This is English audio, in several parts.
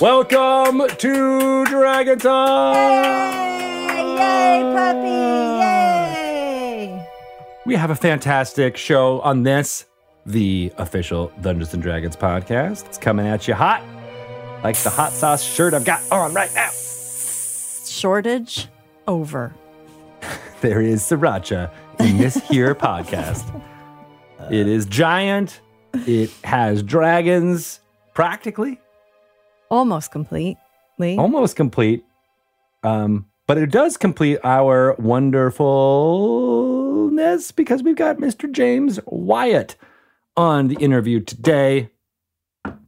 Welcome to Dragon Talk. Yay, Yay, puppy! Yay! We have a fantastic show on this, the official Dungeons and Dragons podcast. It's coming at you hot, like the hot sauce shirt I've got on right now. Shortage over. There is sriracha in this here podcast. It is giant. It has dragons, practically, Almost completely. almost complete. Um, but it does complete our wonderfulness because we've got Mr. James Wyatt on the interview today,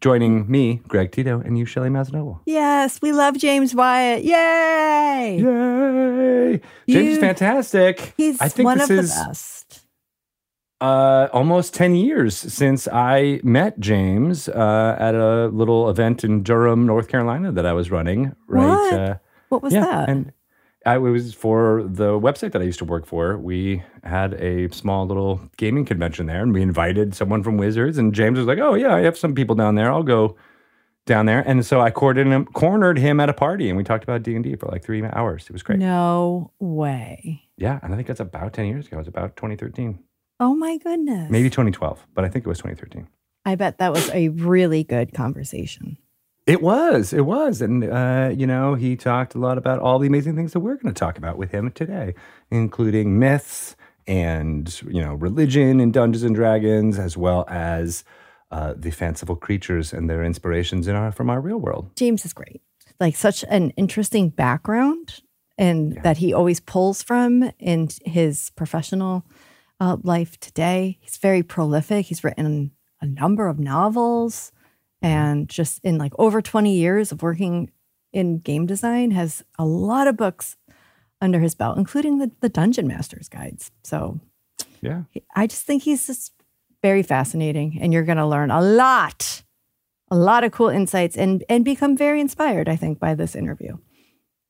joining me, Greg Tito, and you, Shelly Mazzanoble. Yes, we love James Wyatt. Yay! Yay! James is fantastic. He's I think one this of is the best. Uh, almost 10 years since I met James uh, at a little event in Durham, North Carolina that I was running. Right. What? Uh, What was yeah, that? And I it was for the website that I used to work for. We had a small little gaming convention there, and we invited someone from Wizards. And James was like, "Oh yeah, I have some people down there. I'll go down there." And so I cornered him, cornered him at a party, and we talked about D and D for like three hours. It was great. No way. Yeah, and I think that's about ten years ago. It was about 2013, Oh my goodness. maybe 2012, but I think it was 2013. I bet that was a really good conversation. It was, it was. And, uh, you know, he talked a lot about all the amazing things that we're going to talk about with him today, including myths and, you know, religion in Dungeons and Dragons, as well as uh, the fanciful creatures and their inspirations in our, from our real world. James is great. Like such an interesting background and that he always pulls from in his professional uh, life today. He's very prolific. He's written a number of novels and just in like over 20 years of working in game design has a lot of books under his belt, including the, the Dungeon Master's guides. So Yeah. I just think he's just very fascinating, and you're going to learn a lot, a lot of cool insights, and and become very inspired. I think by this interview.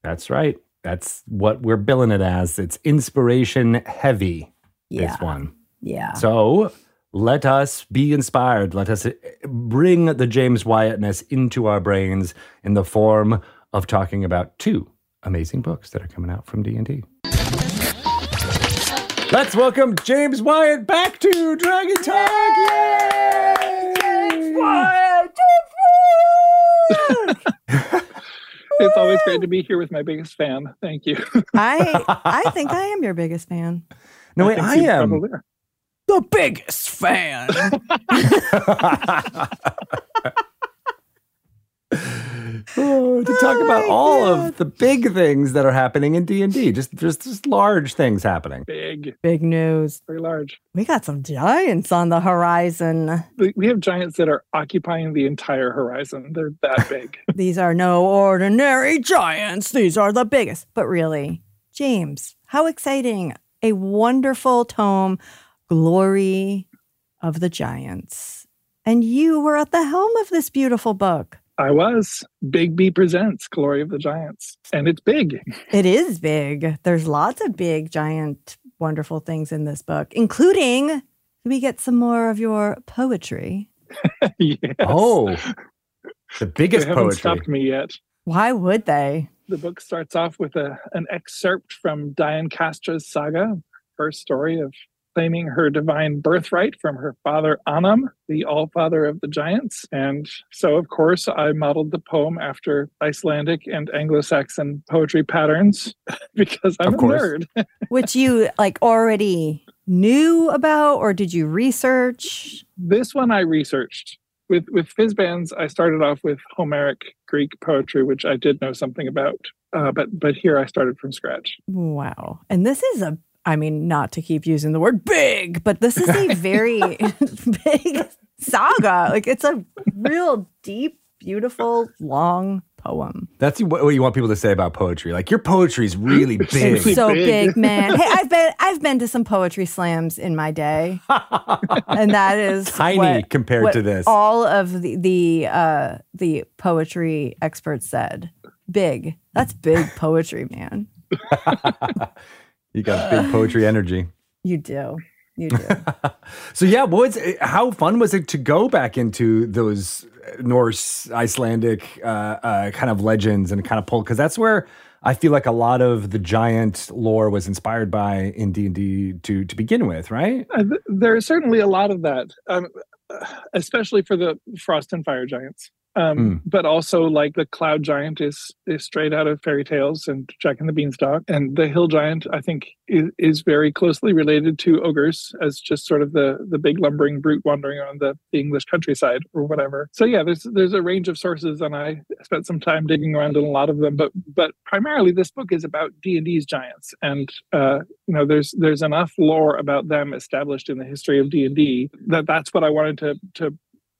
That's right. That's what we're billing it as. It's inspiration heavy, Yeah, this one. yeah. So let us be inspired. Let us uh, bring the James Wyattness into our brains in the form of talking about two amazing books that are coming out from D&D. Let's welcome James Wyatt back to Dragon Talk. Yay! James Wyatt! It's always great to be here with my biggest fan. Thank you. I I think I am your biggest fan. No, wait, think I am probably the biggest fan. Oh, to talk about all of the big things that are happening in D&D, just just just large things happening. Big, Big news. very large. We got some giants on the horizon. We we have giants that are occupying the entire horizon. They're that big. These are no ordinary giants. These are the biggest. But really, James, how exciting. A wonderful tome, Glory of the Giants. And you were at the helm of this beautiful book. I was. Bigby presents Glory of the Giants. And it's big. It is big. There's lots of big, giant, wonderful things in this book, including we get some more of your poetry. yes. Oh, the they biggest haven't poetry. stopped me yet. Why would they? The book starts off with a, an excerpt from Diancastra's saga, her story of claiming her divine birthright from her father Annam, the all-father of the giants. And so, of course, I modeled the poem after Icelandic and Anglo-Saxon poetry patterns because I'm Of a course. nerd. Which you like already knew about, or did you research? this one I researched. With with Fizban's, I started off with Homeric Greek poetry, which I did know something about. Uh, but but here I started from scratch. Wow. And this is a, I mean, not to keep using the word big, but this is a very big saga. Like it's a real deep, beautiful, long poem. That's what what you want people to say about poetry. Like your poetry is really big. really so big. big, man. Hey, I've been I've been to some poetry slams in my day. And that is Tiny what- compared what to this. All of the the uh the poetry experts said. Big. That's big poetry, man. you got big poetry energy. You do. You do. so yeah, what was how fun was it to go back into those Norse, Icelandic uh, uh, kind of legends and kind of pull because that's where I feel like a lot of the giant lore was inspired by in D and D to to begin with, right? Uh, th- there's certainly a lot of that, um, especially for the frost and fire giants. Um, mm. But also, like the cloud giant is is straight out of fairy tales and Jack and the Beanstalk, and the hill giant I think is, is very closely related to ogres as just sort of the the big lumbering brute wandering around the, the English countryside or whatever. So yeah, there's there's a range of sources, and I spent some time digging around in a lot of them. But but primarily, this book is about D and D's giants, and uh, you know there's there's enough lore about them established in the history of D and D that that's what I wanted to to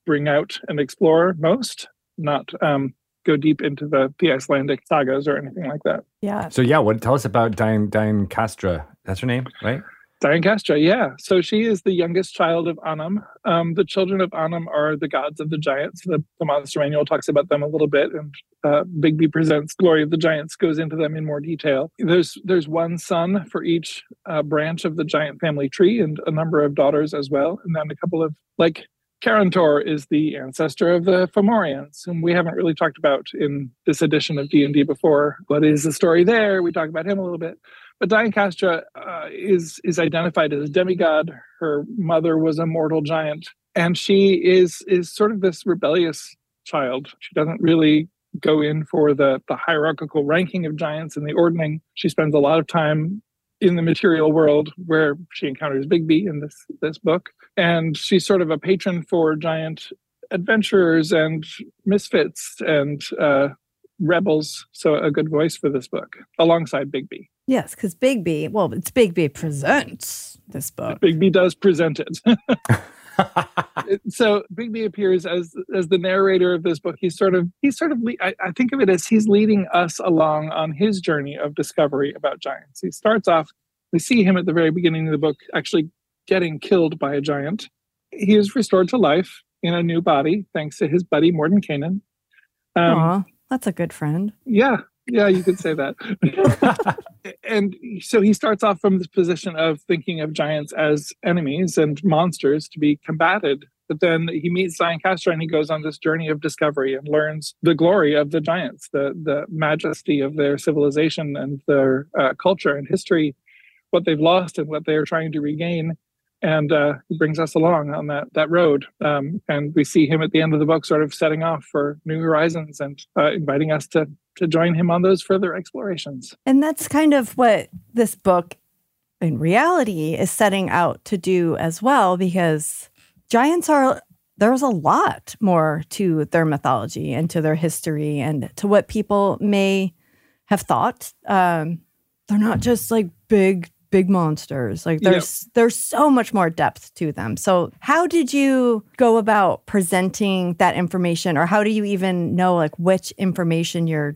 bring out and explore most, not um, go deep into the, the Icelandic sagas or anything like that. Yeah. So yeah, what tell us about Diane Diancastra? That's her name, right? Diancastra, yeah. So she is the youngest child of Annam. Um, the children of Annam are the gods of the giants. The, the Monster Manual talks about them a little bit, and uh, Bigby presents Glory of the Giants goes into them in more detail. There's there's one son for each uh, branch of the giant family tree, and a number of daughters as well, and then a couple of like Karontor is the ancestor of the Fomorians, whom we haven't really talked about in this edition of D&D before. What is the story there? We talk about him a little bit. But Diancastra uh, is, is identified as a demigod. Her mother was a mortal giant. And she is, is sort of this rebellious child. She doesn't really go in for the, the hierarchical ranking of giants and the ordering. She spends a lot of time in the material world where she encounters Bigby in this this book, and she's sort of a patron for giant adventurers and misfits and uh, rebels. So a good voice for this book alongside Bigby. Yes, because Bigby, well, it's Bigby presents this book. Bigby does present it. so Bigby appears as as the narrator of this book. He's sort of he's sort of I, I, think of it as he's leading us along on his journey of discovery about giants. He starts off. We see him at the very beginning of the book actually getting killed by a giant. He is restored to life in a new body thanks to his buddy Mordenkainen. Um, Aw, that's a good friend. Yeah, yeah, you could say that. and so he starts off from this position of thinking of giants as enemies and monsters to be combated. But then he meets Diancastra and he goes on this journey of discovery and learns the glory of the giants, the the majesty of their civilization and their uh, culture and history, what they've lost and what they are trying to regain and uh, he brings us along on that that road. Um, and we see him at the end of the book, sort of setting off for new horizons and uh, inviting us to to join him on those further explorations. And that's kind of what this book, in reality, is setting out to do as well, because giants are. There's a lot more to their mythology and to their history and to what people may have thought. Um, they're not just like big big monsters. Like there's yep. there's so much more depth to them. So how did you go about presenting that information or how do you even know like which information you're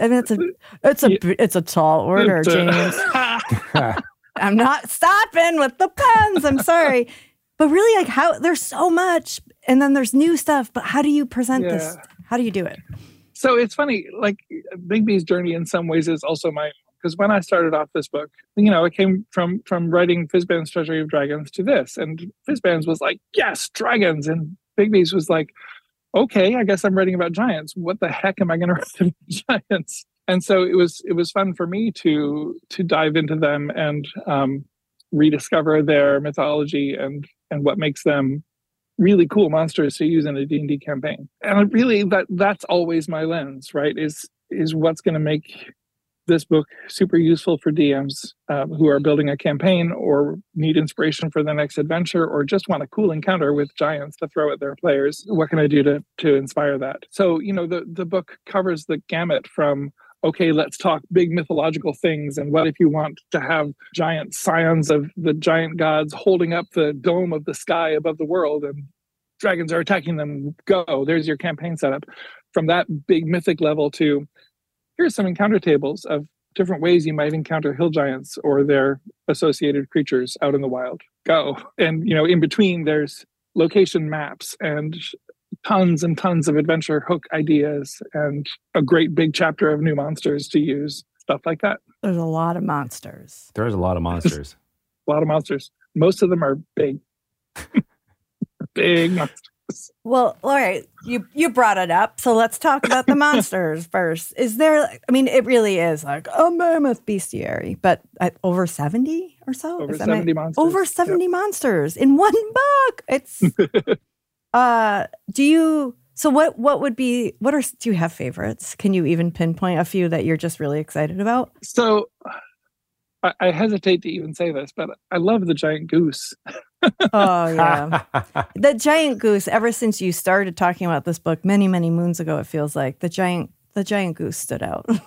I mean it's a it's a it's a tall order, James. I'm not stopping with the puns. I'm sorry. But really like how there's so much and then there's new stuff, but how do you present yeah. this? How do you do it? So it's funny, like Bigby's journey in some ways is also my because when I started off this book, you know, it came from from writing Fizban's Treasury of Dragons to this, and Fizban's was like, yes, dragons, and Bigby's was like, okay, I guess I'm writing about giants. What the heck am I going to write about giants? And so it was it was fun for me to to dive into them and um, rediscover their mythology and and what makes them really cool monsters to use in a D&D campaign. And really that that's always my lens, right? Is is what's going to make this book super useful for DMs uh, who are building a campaign or need inspiration for the next adventure or just want a cool encounter with giants to throw at their players. What can I do to to inspire that? So you know the the book covers the gamut from okay, let's talk big mythological things. And what if you want to have giant scions of the giant gods holding up the dome of the sky above the world and dragons are attacking them? Go, there's your campaign setup. From that big mythic level to here's some encounter tables of different ways you might encounter hill giants or their associated creatures out in the wild. Go. And, you know, in between, there's location maps and tons and tons of adventure hook ideas and a great big chapter of new monsters to use, stuff like that. There's a lot of monsters. There's a lot of monsters. a lot of monsters. most of them are big, big monsters. Well, all right, you you brought it up, so let's talk about the monsters first. Is there? I mean, it really is like a mammoth bestiary, but over seventy or so. Over that my- seventy monsters. over 70 monsters in one book it's uh do you so what what would be what are do you have favorites can you even pinpoint a few that you're just really excited about So I, I hesitate to even say this, but I love the giant goose. oh yeah the giant goose ever since you started talking about this book many many moons ago it feels like the giant the giant goose stood out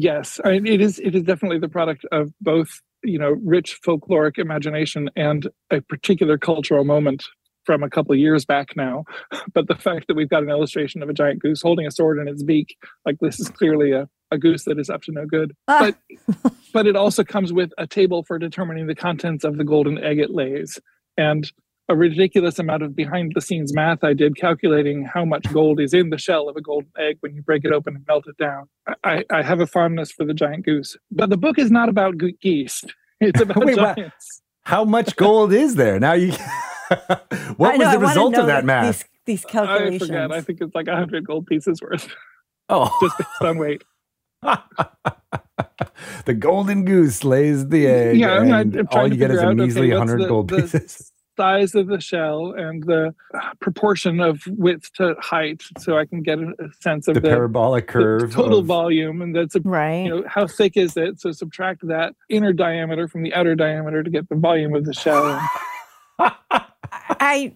Yes, I mean, it is. It is definitely the product of both, you know, rich folkloric imagination and a particular cultural moment from a couple of years back now. But the fact that we've got an illustration of a giant goose holding a sword in its beak, like this is clearly a, a goose that is up to no good. Ah. But but it also comes with a table for determining the contents of the golden egg it lays, and a ridiculous amount of behind the scenes math I did calculating how much gold is in the shell of a golden egg when you break it open and melt it down. I, I have a fondness for the giant goose. But the book is not about geese. It's about Wait, what? giants. How much gold is there? Now you. what I was know, I the result of that math? these, these I forget. I think it's like a hundred gold pieces worth oh, just based on weight. the golden goose lays the egg, Yeah, I'm and I'm all trying you to get is a out, okay, measly hundred the- gold the pieces. Size of the shell and the proportion of width to height, so I can get a a sense of The, the, parabolic the curve. total of- volume, and that's a right you know how thick is it so subtract that inner diameter from the outer diameter to get the volume of the shell i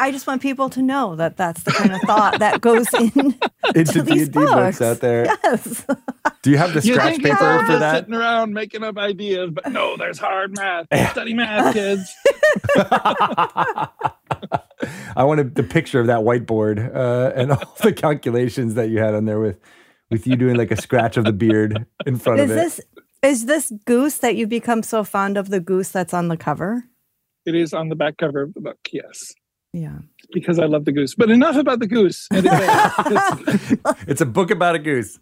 i just want people to know that that's the kind of thought that goes in into to D these and D books books. out there. yes Do you have the you scratch think it's paper all for just that? sitting around making up ideas but no there's hard math study math kids I wanted the picture of that whiteboard uh, and all the calculations that you had on there with with you doing like a scratch of the beard in front is of it. this is this goose that you've become so fond of the goose that's on the cover it is on the back cover of the book yes yeah. Because i love the goose. But enough about the goose. In it's a book about a goose.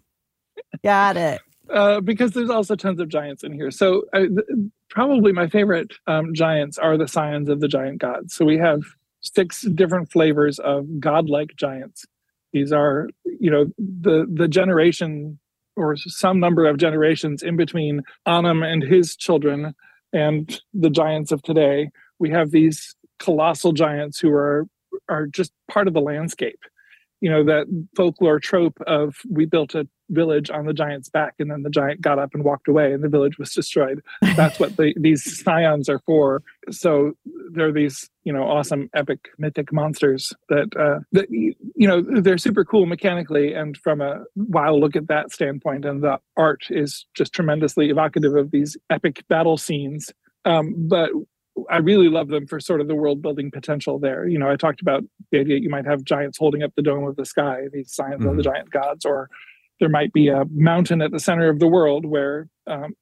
got it. Uh, because there's also tons of giants in here. So uh, th- probably my favorite um, giants are the scions of the giant gods. So we have six different flavors of godlike giants. These are you know the the generation or some number of generations in between Annam and his children and the giants of today. We have these colossal giants who are are just part of the landscape. You know that folklore trope of we built a village on the giant's back and then the giant got up and walked away and the village was destroyed. That's what the, these scions are for. So they're these you know awesome epic mythic monsters that uh that you know they're super cool mechanically and from a wow look at that standpoint and the art is just tremendously evocative of these epic battle scenes. Um but I really love them for sort of the world building potential there. You know, I talked about the idea you might have giants holding up the dome of the sky, these scions of the Mhm. giant gods, or there might be a mountain at the center of the world where um,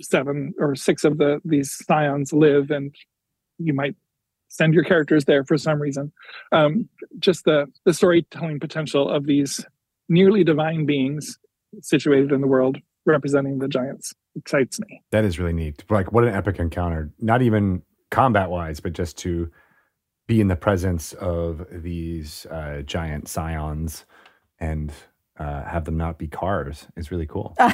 seven or six of the these scions live, and you might send your characters there for some reason. Um, just the the storytelling potential of these nearly divine beings situated in the world representing the giants excites me. That is really neat. Like, what an epic encounter! Not even combat wise, but just to be in the presence of these uh, giant scions and uh, have them not be cars is really cool.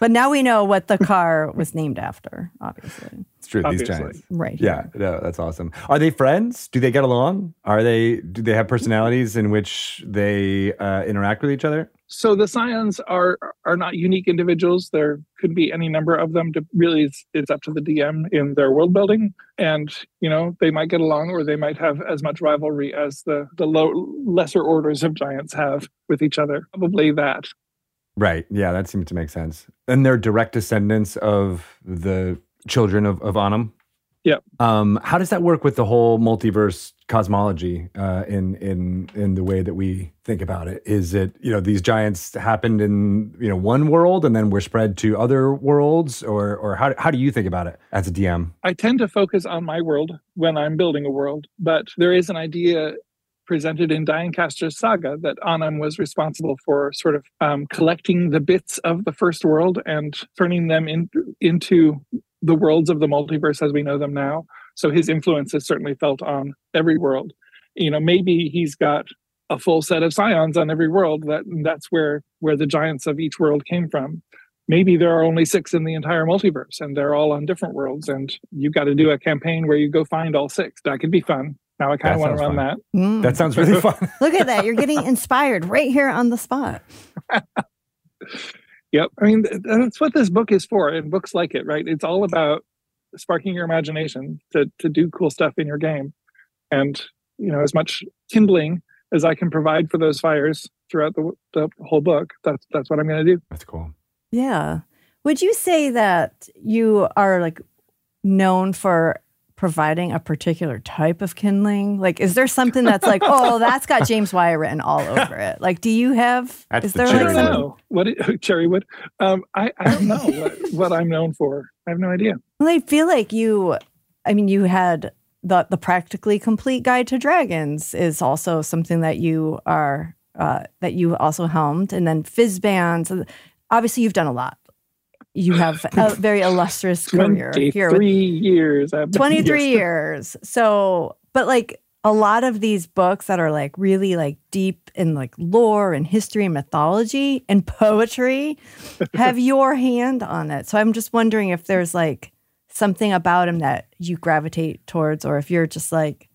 but now we know what the car was named after obviously it's true. These giants. right Yeah, no, that's awesome. Are they friends? Do they get along? Are they? Do they have personalities in which they uh, interact with each other? So the scions are are not unique individuals there could be any number of them to really it's, it's up to the dm in their world building and you know they might get along or they might have as much rivalry as the the low lesser orders of giants have with each other probably that Right. Yeah, that seems to make sense. And they're direct descendants of the children of, of Annam. Yep. Um, how does that work with the whole multiverse cosmology uh, in in in the way that we think about it? Is it you know these giants happened in you know one world and then were spread to other worlds, or or how how do you think about it as a DM? I tend to focus on my world when I'm building a world, but there is an idea presented in Diancastra's saga that Annam was responsible for sort of um, collecting the bits of the first world and turning them in, into the worlds of the multiverse as we know them now. So his influence is certainly felt on every world. You know, maybe he's got a full set of scions on every world. That that's where where the giants of each world came from. Maybe there are only six in the entire multiverse, and they're all on different worlds. And you've got to do a campaign where you go find all six. That could be fun. Now I kind of want to run fun. that. Mm. That sounds really fun. Look at that! You're getting inspired right here on the spot. yep, I mean that's what this book is for, and books like it, right? It's all about sparking your imagination to to do cool stuff in your game, and you know as much kindling as I can provide for those fires throughout the, the whole book. That's that's what I'm going to do. That's cool. Yeah. Would you say that you are like known for providing a particular type of kindling? Like, is there something that's like, oh, that's got James Wyatt written all over it? Like, do you have? That's is the there like some? Know. What Cherrywood? Um, I I don't know what, what I'm known for. I have no idea. Well, I feel like you. I mean, you had the the practically complete guide to dragons is also something that you are uh, that you also helmed, and then Fizban's. Obviously, you've done a lot you have a very illustrious career here. Three years. 23 years. So, but like a lot of these books that are like really like deep in like lore and history and mythology and poetry have your hand on it. So I'm just wondering if there's like something about him that you gravitate towards, or if you're just like,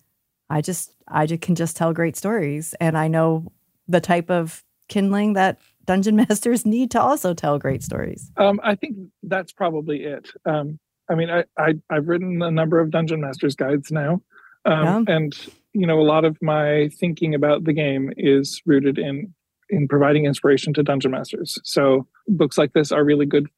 I just, I just can just tell great stories and I know the type of kindling that dungeon masters need to also tell great stories? Um, I think that's probably it. Um, I mean, I, I have written a number of dungeon masters guides now, um, yeah. and you know, a lot of my thinking about the game is rooted in in providing inspiration to dungeon masters. So books like this are really good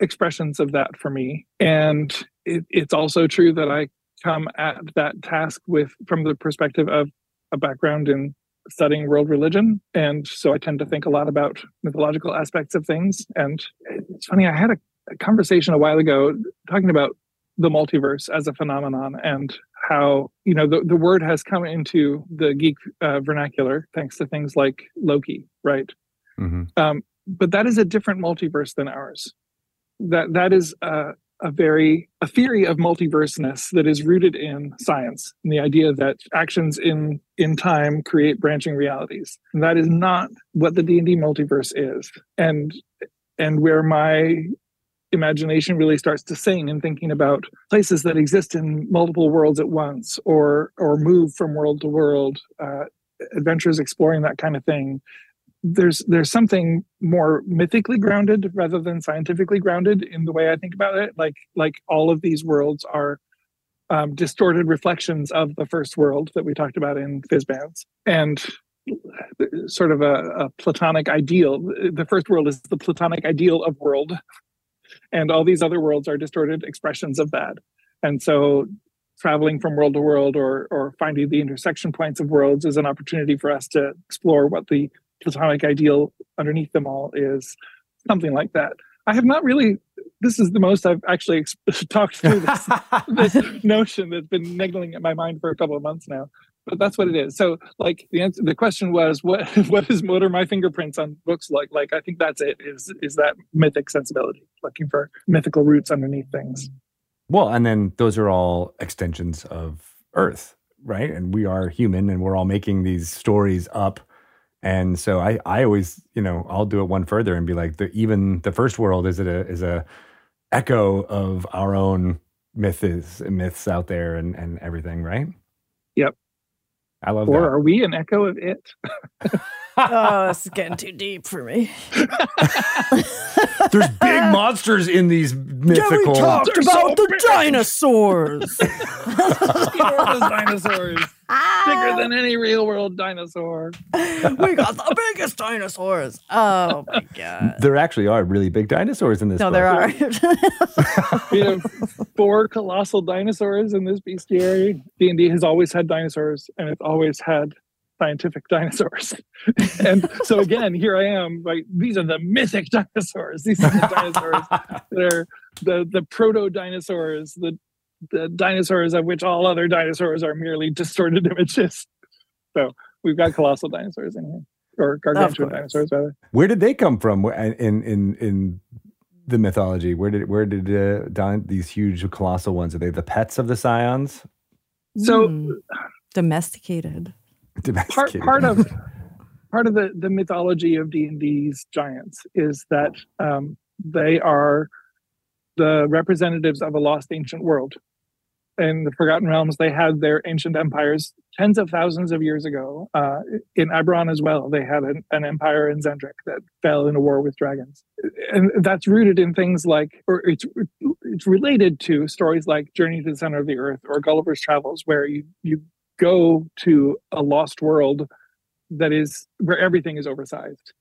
expressions of that for me. And it, it's also true that I come at that task with from the perspective of a background in studying world religion. And so I tend to think a lot about mythological aspects of things. And it's funny, I had a, a conversation a while ago talking about the multiverse as a phenomenon and how you know the, the word has come into the geek uh, vernacular thanks to things like loki right mm-hmm. um, but that is a different multiverse than ours that that is uh, a very a theory of multiverseness that is rooted in science and the idea that actions in in time create branching realities. And that is not what the d&d multiverse is. And and where my imagination really starts to sing and thinking about places that exist in multiple worlds at once or or move from world to world uh, adventures exploring that kind of thing there's there's something more mythically grounded rather than scientifically grounded in the way I think about it. Like like all of these worlds are um, distorted reflections of the first world that we talked about in Fizban's, and sort of a, a platonic ideal. The first world is the platonic ideal of world, and all these other worlds are distorted expressions of that. And so traveling from world to world or or finding the intersection points of worlds is an opportunity for us to explore what the platonic ideal underneath them all is something like that. I have not really. This is the most I've actually talked through this, this notion that's been niggling at my mind for a couple of months now. But that's what it is. So, like the answer, the question was, what what is what are my fingerprints on books like? Like I think that's it. Is is that mythic sensibility, looking for mythical roots underneath things. Well, and then those are all extensions of Earth, right? And we are human, and we're all making these stories up and so I, I always, you know, I'll do it one further and be like, the, even the first world is a is a echo of our own myths myths out there and and everything, right? Yep. I love or that. are we an echo of it? oh, this is getting too deep for me. There's big monsters in these mythical. Yeah, we talked They're about so the big. dinosaurs. Enormous dinosaurs. Bigger ah. than any real world dinosaur. we got the biggest dinosaurs. Oh my god. There actually are really big dinosaurs in this. No, book. there are. we have four colossal dinosaurs in this bestiary. D and D has always had dinosaurs, and it's always had scientific dinosaurs. and so again, here I am, like these are the mythic dinosaurs. These are the dinosaurs that are the the proto dinosaurs, the the dinosaurs of which all other dinosaurs are merely distorted images. So we've got colossal dinosaurs in here, or gargantuan dinosaurs rather. Where did they come from in in in the mythology? Where did where did uh, Don, these huge colossal ones? Are they the pets of the scions? So mm, domesticated. Domesticated. Part, part of part of the the mythology of D and D's giants is that um, they are the representatives of a lost ancient world. In the Forgotten Realms, they had their ancient empires tens of thousands of years ago. Uh, in Eberron as well, they had an, an, empire in Xen'drik that fell in a war with dragons, and that's rooted in things like, or it's it's related to stories like Journey to the Center of the Earth or Gulliver's Travels, where you you go to a lost world that is where everything is oversized,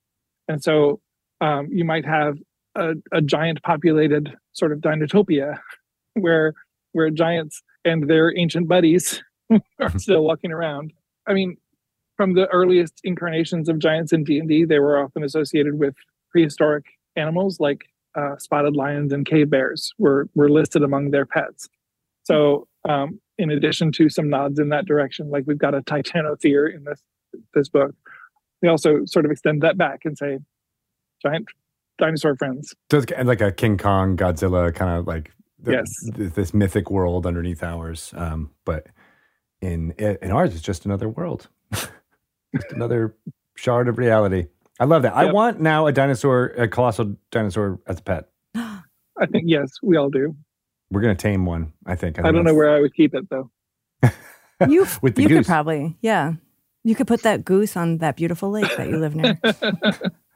and so um, you might have a, a giant populated sort of dinotopia where where giants and their ancient buddies are still walking around. I mean, from the earliest incarnations of giants in D&D, they were often associated with prehistoric animals like uh, spotted lions and cave bears were, were listed among their pets. So um, in addition to some nods in that direction, like we've got a Titanothere in this, this book, we also sort of extend that back and say giant dinosaur friends. So it's like a King Kong, Godzilla kind of like the, yes. this mythic world underneath ours. Um, but in in ours, it's just another world, just another shard of reality. I love that. Yep. I want now a dinosaur, a colossal dinosaur as a pet. I think yes, we all do. We're gonna tame one. I think. I, think I don't know where I would keep it though. you With the you goose. could probably yeah. You could put that goose on that beautiful lake that you live near.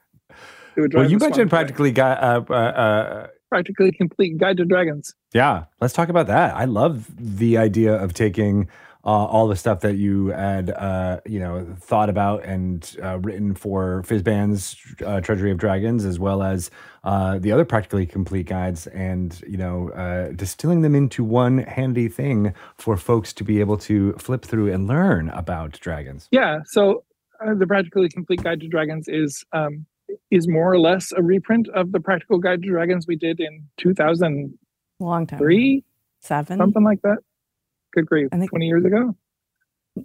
well, you mentioned practically guy, uh, uh, uh, practically complete guide to dragons. Yeah, let's talk about that. I love the idea of taking uh, all the stuff that you had, uh, you know, thought about and uh, written for Fizban's uh, Treasury of Dragons, as well as uh, the other practically complete guides, and you know, uh, distilling them into one handy thing for folks to be able to flip through and learn about dragons. Yeah. So the practically complete guide to dragons is um, is more or less a reprint of the Practical Guide to Dragons we did in 2000. Long time. Three? Seven? Something like that. Good grief. I think 20 years ago.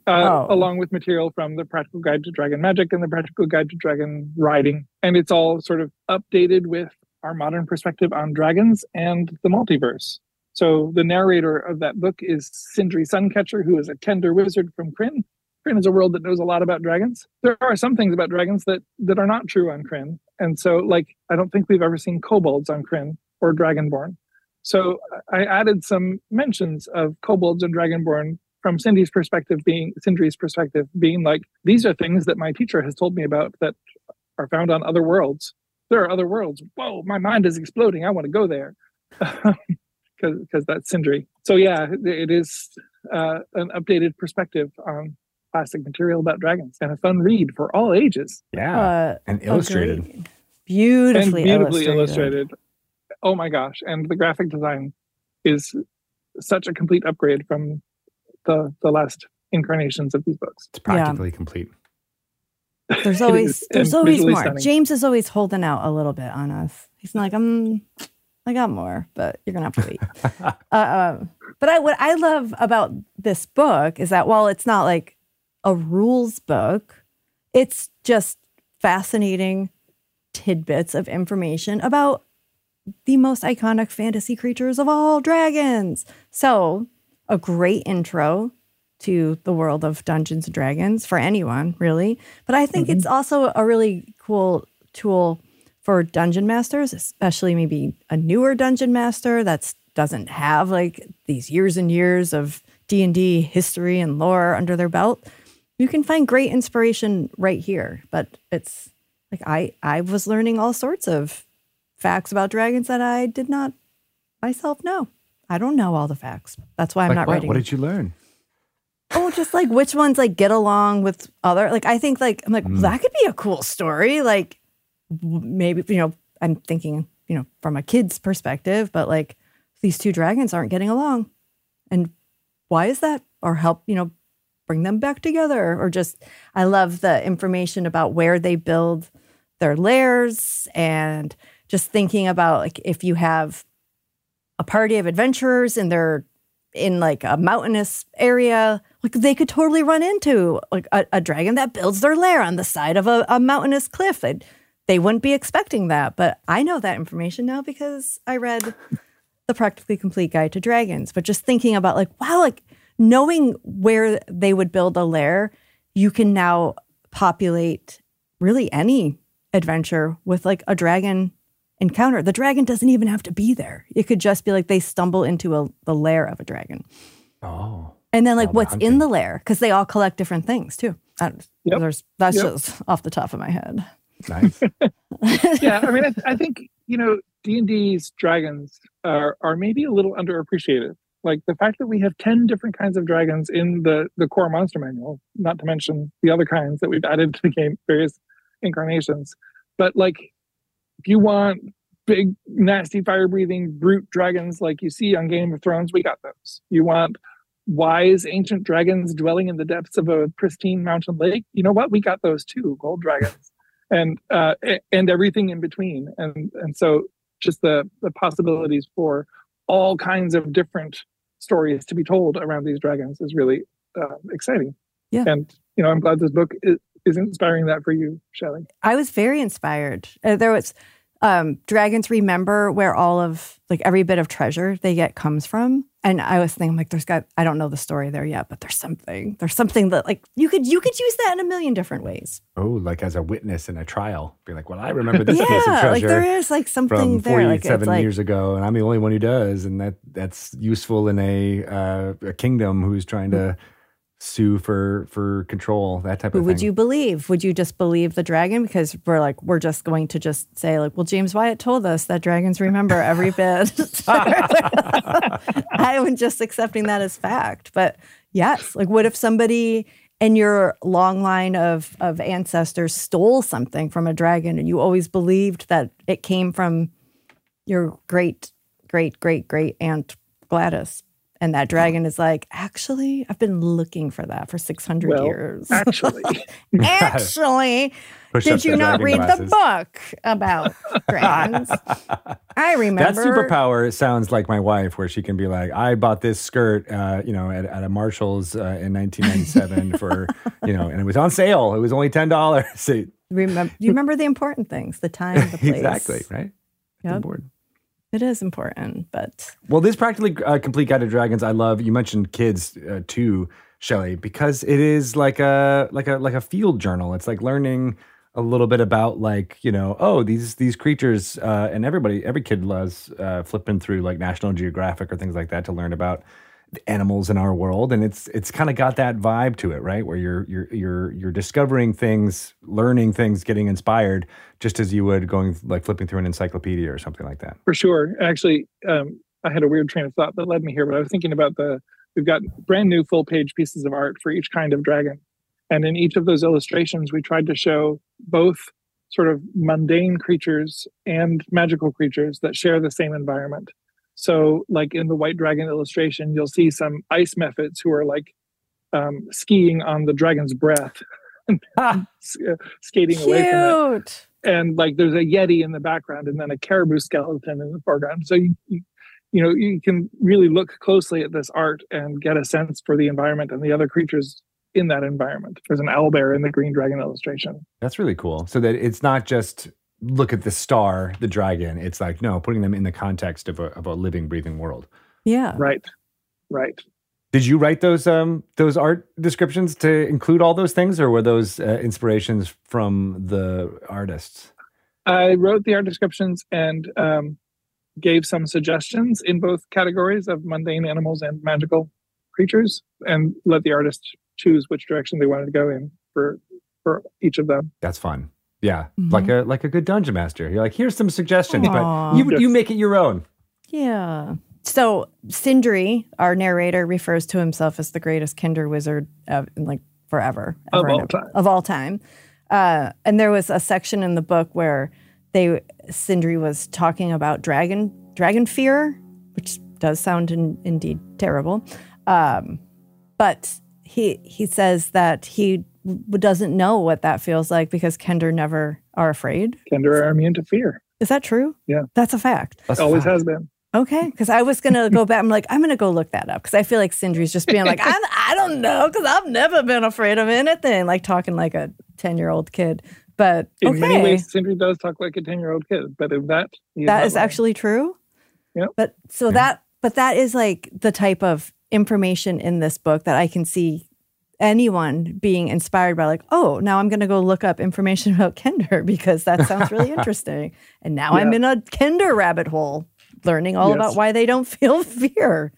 Uh, oh. Along with material from the Practical Guide to Dragon Magic and the Practical Guide to Dragon Riding. And it's all sort of updated with our modern perspective on dragons and the multiverse. So the narrator of that book is Sindri Suncatcher, who is a kender wizard from Krynn, Krynn is a world that knows a lot about dragons. There are some things about dragons that that are not true on Krynn, and so like I don't think we've ever seen kobolds on Krynn or Dragonborn. So I added some mentions of kobolds and Dragonborn from Cindy's perspective, being Sindri's perspective, being like these are things that my teacher has told me about that are found on other worlds. There are other worlds. Whoa, my mind is exploding. I want to go there because because that's Sindri. So yeah, it is uh, an updated perspective on plastic material about dragons and a fun read for all ages. Yeah. Uh, and illustrated. Agreed. Beautifully, and beautifully illustrated. illustrated. Oh my gosh. And the graphic design is such a complete upgrade from the the last incarnations of these books. It's practically yeah. complete. There's always there's always more. Stunning. James is always holding out a little bit on us. He's like, I'm I got more, but you're gonna have to wait. uh, uh, but I what I love about this book is that while it's not like a rules book. It's just fascinating tidbits of information about the most iconic fantasy creatures of all dragons. So, a great intro to the world of Dungeons and Dragons for anyone, really. But I think mm-hmm. it's also a really cool tool for dungeon masters, especially maybe a newer dungeon master that doesn't have like these years and years of D&D history and lore under their belt you can find great inspiration right here. But it's like I I was learning all sorts of facts about dragons that I did not myself know. I don't know all the facts. That's why I'm like not what? writing. What did you learn? Oh, just like which ones like get along with other. Like I think like I'm like mm. that could be a cool story. Like maybe you know I'm thinking you know from a kid's perspective, but like these two dragons aren't getting along, and why is that? Or help you know bring them back together or just i love the information about where they build their lairs and just thinking about like if you have a party of adventurers and they're in like a mountainous area like they could totally run into like a, a dragon that builds their lair on the side of a, a mountainous cliff. They'd, they wouldn't be expecting that, but I know that information now because I read the Practically Complete Guide to Dragons. But just thinking about like, wow, like knowing where they would build a lair, you can now populate really any adventure with like a dragon encounter. The dragon doesn't even have to be there. It could just be like they stumble into a, the lair of a dragon. Oh. And then like All the what's in the lair because they all collect different things too. I don't- Yep. There's that's Yep. just off the top of my head. Nice. yeah, I mean, I, I think you know D and D's dragons are are maybe a little underappreciated. Like the fact that we have ten different kinds of dragons in the the core monster manual, not to mention the other kinds that we've added to the game, various incarnations. But like, if you want big, nasty, fire breathing brute dragons like you see on Game of Thrones, we got those. You want wise ancient dragons dwelling in the depths of a pristine mountain lake. You know what? We got those too, gold dragons and uh, and everything in between. And and so just the the possibilities for all kinds of different stories to be told around these dragons is really uh, exciting. Yeah. And you know, I'm glad this book is, is inspiring that for you, Shelley. I was very inspired. Uh, there was um, dragons remember where all of like every bit of treasure they get comes from, and I was thinking like, there's got I don't know the story there yet, but there's something. There's something that like you could you could use that in a million different ways. oh, like as a witness in a trial. Be like, well, I remember this piece of yeah, treasure. like there is like something from there. Like 47 it's like years ago, and I'm the only one who does, and that that's useful in a uh, a kingdom who's trying to sue for for control, that type who of would you believe? Would you just believe the dragon because we're like we're just going to just say like, well, James Wyatt told us that dragons remember every bit. I was just accepting that as fact. But yes, like what if somebody in your long line of of ancestors stole something from a dragon and you always believed that it came from your great great great great aunt Gladys. And that dragon is like, actually, I've been looking for that for 600 Well, years. Actually, Actually, Push did you not read glasses. the book about dragons? I remember. That superpower sounds like my wife, where she can be like, "I bought this skirt, uh, you know, at, at a Marshalls uh, in 1997 for, you know, and it was on sale. It was only ten dollars." Remember, you remember the important things, the time, the place. exactly right. Yep. Important. It is important, but Well, this practically uh, complete guide to dragons, I love. You mentioned kids uh, too, Shelley, because it is like a like a like a field journal. It's like learning a little bit about like you know oh these these creatures uh, and everybody every kid loves uh, flipping through like National Geographic or things like that to learn about animals in our world and it's it's kind of got that vibe to it right where you're you're you're you're discovering things learning things getting inspired just as you would going like flipping through an encyclopedia or something like that for sure. Actually, um, I had a weird train of thought that led me here, but I was thinking about the we've got brand new full page pieces of art for each kind of dragon, and in each of those illustrations, we tried to show both sort of mundane creatures and magical creatures that share the same environment. So, like in the white dragon illustration, you'll see some ice mephits who are like um, skiing on the dragon's breath, s- uh, skating away from it. and like there's a yeti in the background and then a caribou skeleton in the foreground. So you, you you know you can really look closely at this art and get a sense for the environment and the other creatures in that environment. There's an owl bear in the green dragon illustration. That's really cool. So that it's not just look at the star, the dragon. It's like no, putting them in the context of a of a living, breathing world. Yeah. right right Did you write those um those art descriptions to include all those things, or were those uh, inspirations from the artists? i wrote the art descriptions and um, gave some suggestions in both categories of mundane animals and magical creatures and let the artist choose which direction they wanted to go in for for each of them That's fun. Yeah, Mhm. like a like a good dungeon master. You're like, here's some suggestions, Aw. but you you make it your own. Yeah. So Sindri, our narrator, refers to himself as the greatest Kender wizard of like forever, Of all and- time. Of all time. Uh, and there was a section in the book where they Sindri was talking about dragon dragon fear, which does sound in, indeed terrible. Um, but he he says that he w- doesn't know what that feels like because Kender never are afraid. Kender are immune to fear Is that true? Yeah. That's a fact. That's a always fact. has been Okay, because I was gonna go back. I'm like, I'm gonna go look that up because I feel like Sindri's just being like, I'm, I don't know, because I've never been afraid of anything, like talking like a ten year old kid. But In okay, many ways, Sindri does talk like a 10 year old kid, but in that, he that not is actually true. Yeah. But so that, but that is like the type of information in this book that I can see anyone being inspired by. Like, oh, now I'm gonna go look up information about Kender because that sounds really interesting. And now I'm in a Kender rabbit hole, learning all Yes. about why they don't feel fear.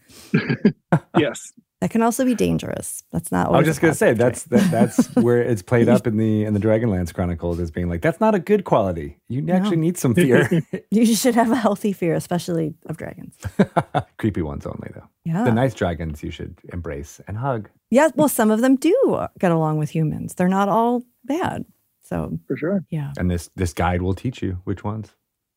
yes. That can also be dangerous. That's not. I was just gonna say positive that's that, that's where it's played up in the in the Dragonlance Chronicles as being like that's not a good quality. You actually need some fear. You should have a healthy fear, especially of dragons. Creepy ones only though. Yeah. The nice dragons you should embrace and hug. Yeah. Well, some of them do get along with humans. They're not all bad. So For sure. yeah. And this this guide will teach you which ones.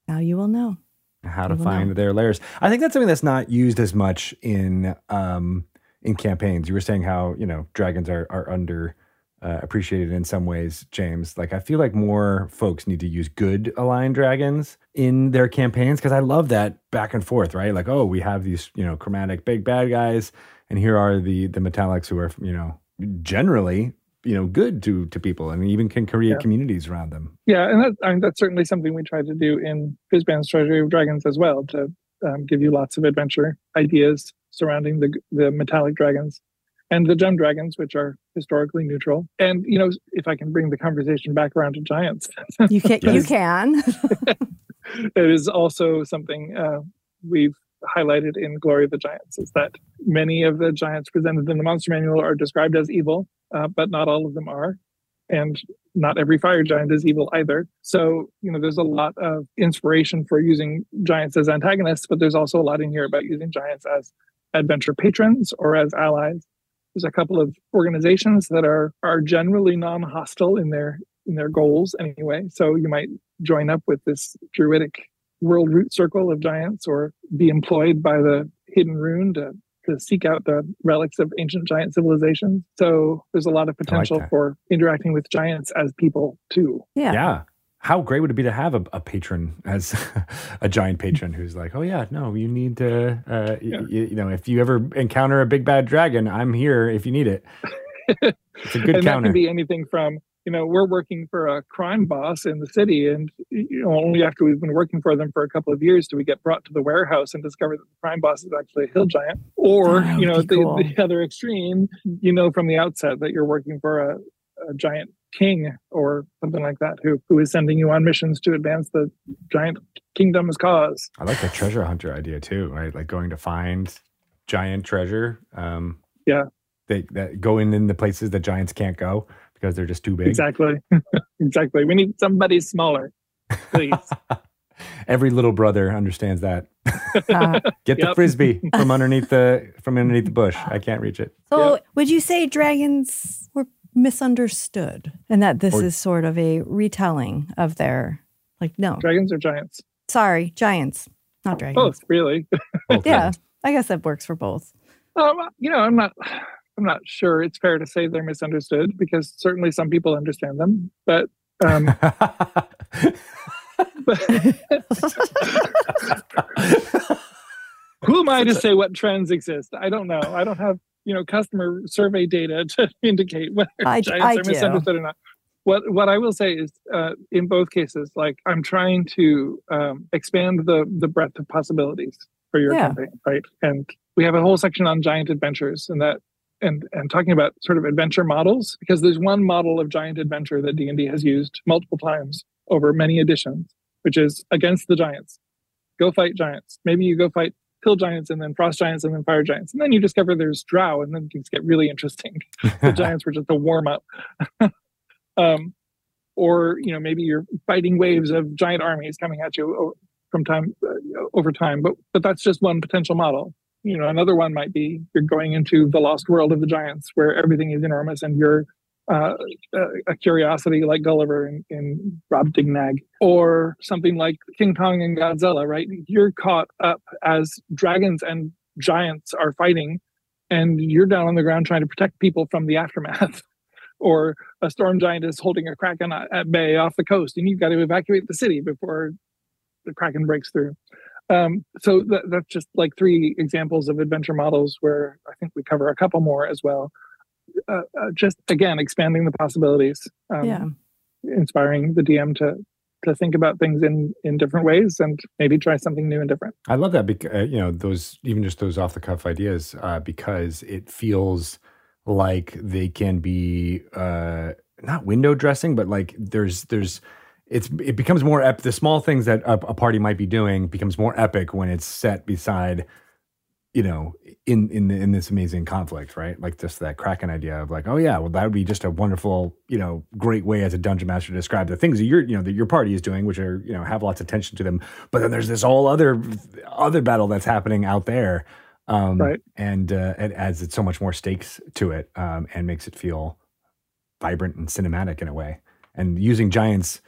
Now you will know. how to You will find know. their layers. I think that's something that's not used as much in um, in campaigns. You were saying how you know dragons are are under uh, appreciated in some ways, James. Like I feel like more folks need to use good aligned dragons in their campaigns because I love that back and forth, right? Like oh, we have these you know chromatic big bad guys, and here are the the metallics who are you know generally you know good to to people and even can create Yeah. communities around them. Yeah, and that, I mean, that's certainly something we try to do in Fizban's Treasury of Dragons as well to um, give you lots of adventure ideas surrounding the the metallic dragons and the gem dragons, which are historically neutral. And you know, if I can bring the conversation back around to giants, You can. You can. it is also something uh, we've highlighted in Glory of the Giants is that many of the giants presented in the monster manual are described as evil, uh, but not all of them are. And not every fire giant is evil either. So, you know, there's a lot of inspiration for using giants as antagonists, but there's also a lot in here about using giants as adventure patrons or as allies. There's a couple of organizations that are are generally non-hostile in their in their goals anyway. So you might join up with this druidic world root circle of giants or be employed by the hidden rune to, to seek out the relics of ancient giant civilizations. So there's a lot of potential that. for interacting with giants as people too. Yeah. Yeah. How great would it be to have a, a patron as a giant patron who's like, oh yeah, no, you need to, uh, Yeah. y- you know, if you ever encounter a big bad dragon, I'm here if you need it. It's a good and that can be anything from you know we're working for a crime boss in the city and you know only after we've been working for them for a couple of years do we get brought to the warehouse and discover that the crime boss is actually a hill giant or That you know the, cool. the other extreme you know from the outset that you're working for a, a giant king or something like that who who is sending you on missions to advance the giant kingdom's cause I like the treasure hunter idea too, right? Like going to find giant treasure. Um, Yeah. They that go in in the places that giants can't go because they're just too big. exactly exactly we need somebody smaller please Every little brother understands that. Uh, Get the Yep. frisbee from underneath the from underneath the bush. I can't reach it. so, would you say dragons were misunderstood, and that this Or- is sort of a retelling of their like? No, dragons or giants sorry, giants, not dragons. both really Both Yeah, ways. I guess that works for both. Um, you know, I'm not. I'm not sure it's fair to say they're misunderstood because certainly some people understand them, but um, who am I to say what trends exist? I don't know. I don't have you know customer survey data to indicate whether I giants I are do. misunderstood or not. What what I will say is, uh, in both cases, like I'm trying to um, expand the the breadth of possibilities for your Yeah. campaign, right? And we have a whole section on giant adventures, and that and and talking about sort of adventure models because there's one model of giant adventure that D&D has used multiple times over many editions which is against the giants go fight giants maybe you go fight hill giants and then frost giants and then fire giants. And then you discover there's drow and then things get really interesting. The giants were just a warm up um or you know maybe you're fighting waves of giant armies coming at you from time uh, over time but but that's just one potential model. You know another one might be you're going into the lost world of the giants where everything is enormous and you're uh, a, a curiosity like Gulliver in, in Brobdingnag, or something like King Kong and Godzilla, right? You're caught up as dragons and giants are fighting, and you're down on the ground trying to protect people from the aftermath. or a storm giant is holding a kraken at bay off the coast, and you've got to evacuate the city before the kraken breaks through. Um, so that, that's just like three examples of adventure models where I think we cover a couple more as well. Uh, uh, just again, expanding the possibilities. Um, yeah. Inspiring the DM to to think about things in in different ways and maybe try something new and different. I love that because uh, you know those even just those off the cuff ideas uh, because it feels like they can be uh, not window dressing, but like there's there's it's it becomes more ep- the small things that a, a party might be doing becomes more epic when it's set beside you know in in in this amazing conflict right? Like just that kraken idea of like oh yeah well that would be just a wonderful you know great way as a dungeon master to describe the things that your you know that your party is doing which are you know have lots of tension to them. But then there's this whole other other battle that's happening out there um Right. and uh it adds it so much more stakes to it um and makes it feel vibrant and cinematic in a way. And using giants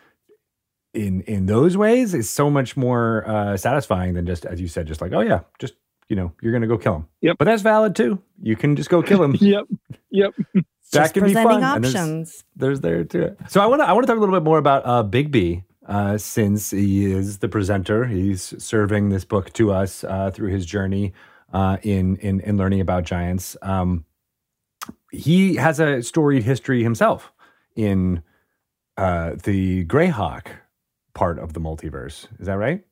in in those ways is so much more uh satisfying than just as you said just like oh yeah just you know you're gonna go kill him Yep. but that's valid too you can just go kill him Yep. Yep. that Just can be presenting fun and there's- options. there's there too. So I want to I want to talk a little bit more about uh, Bigby, uh, since he is the presenter. He's serving this book to us uh, through his journey uh, in in in learning about giants. Um, he has a storied history himself in uh, the Greyhawk part of the multiverse. Is that right?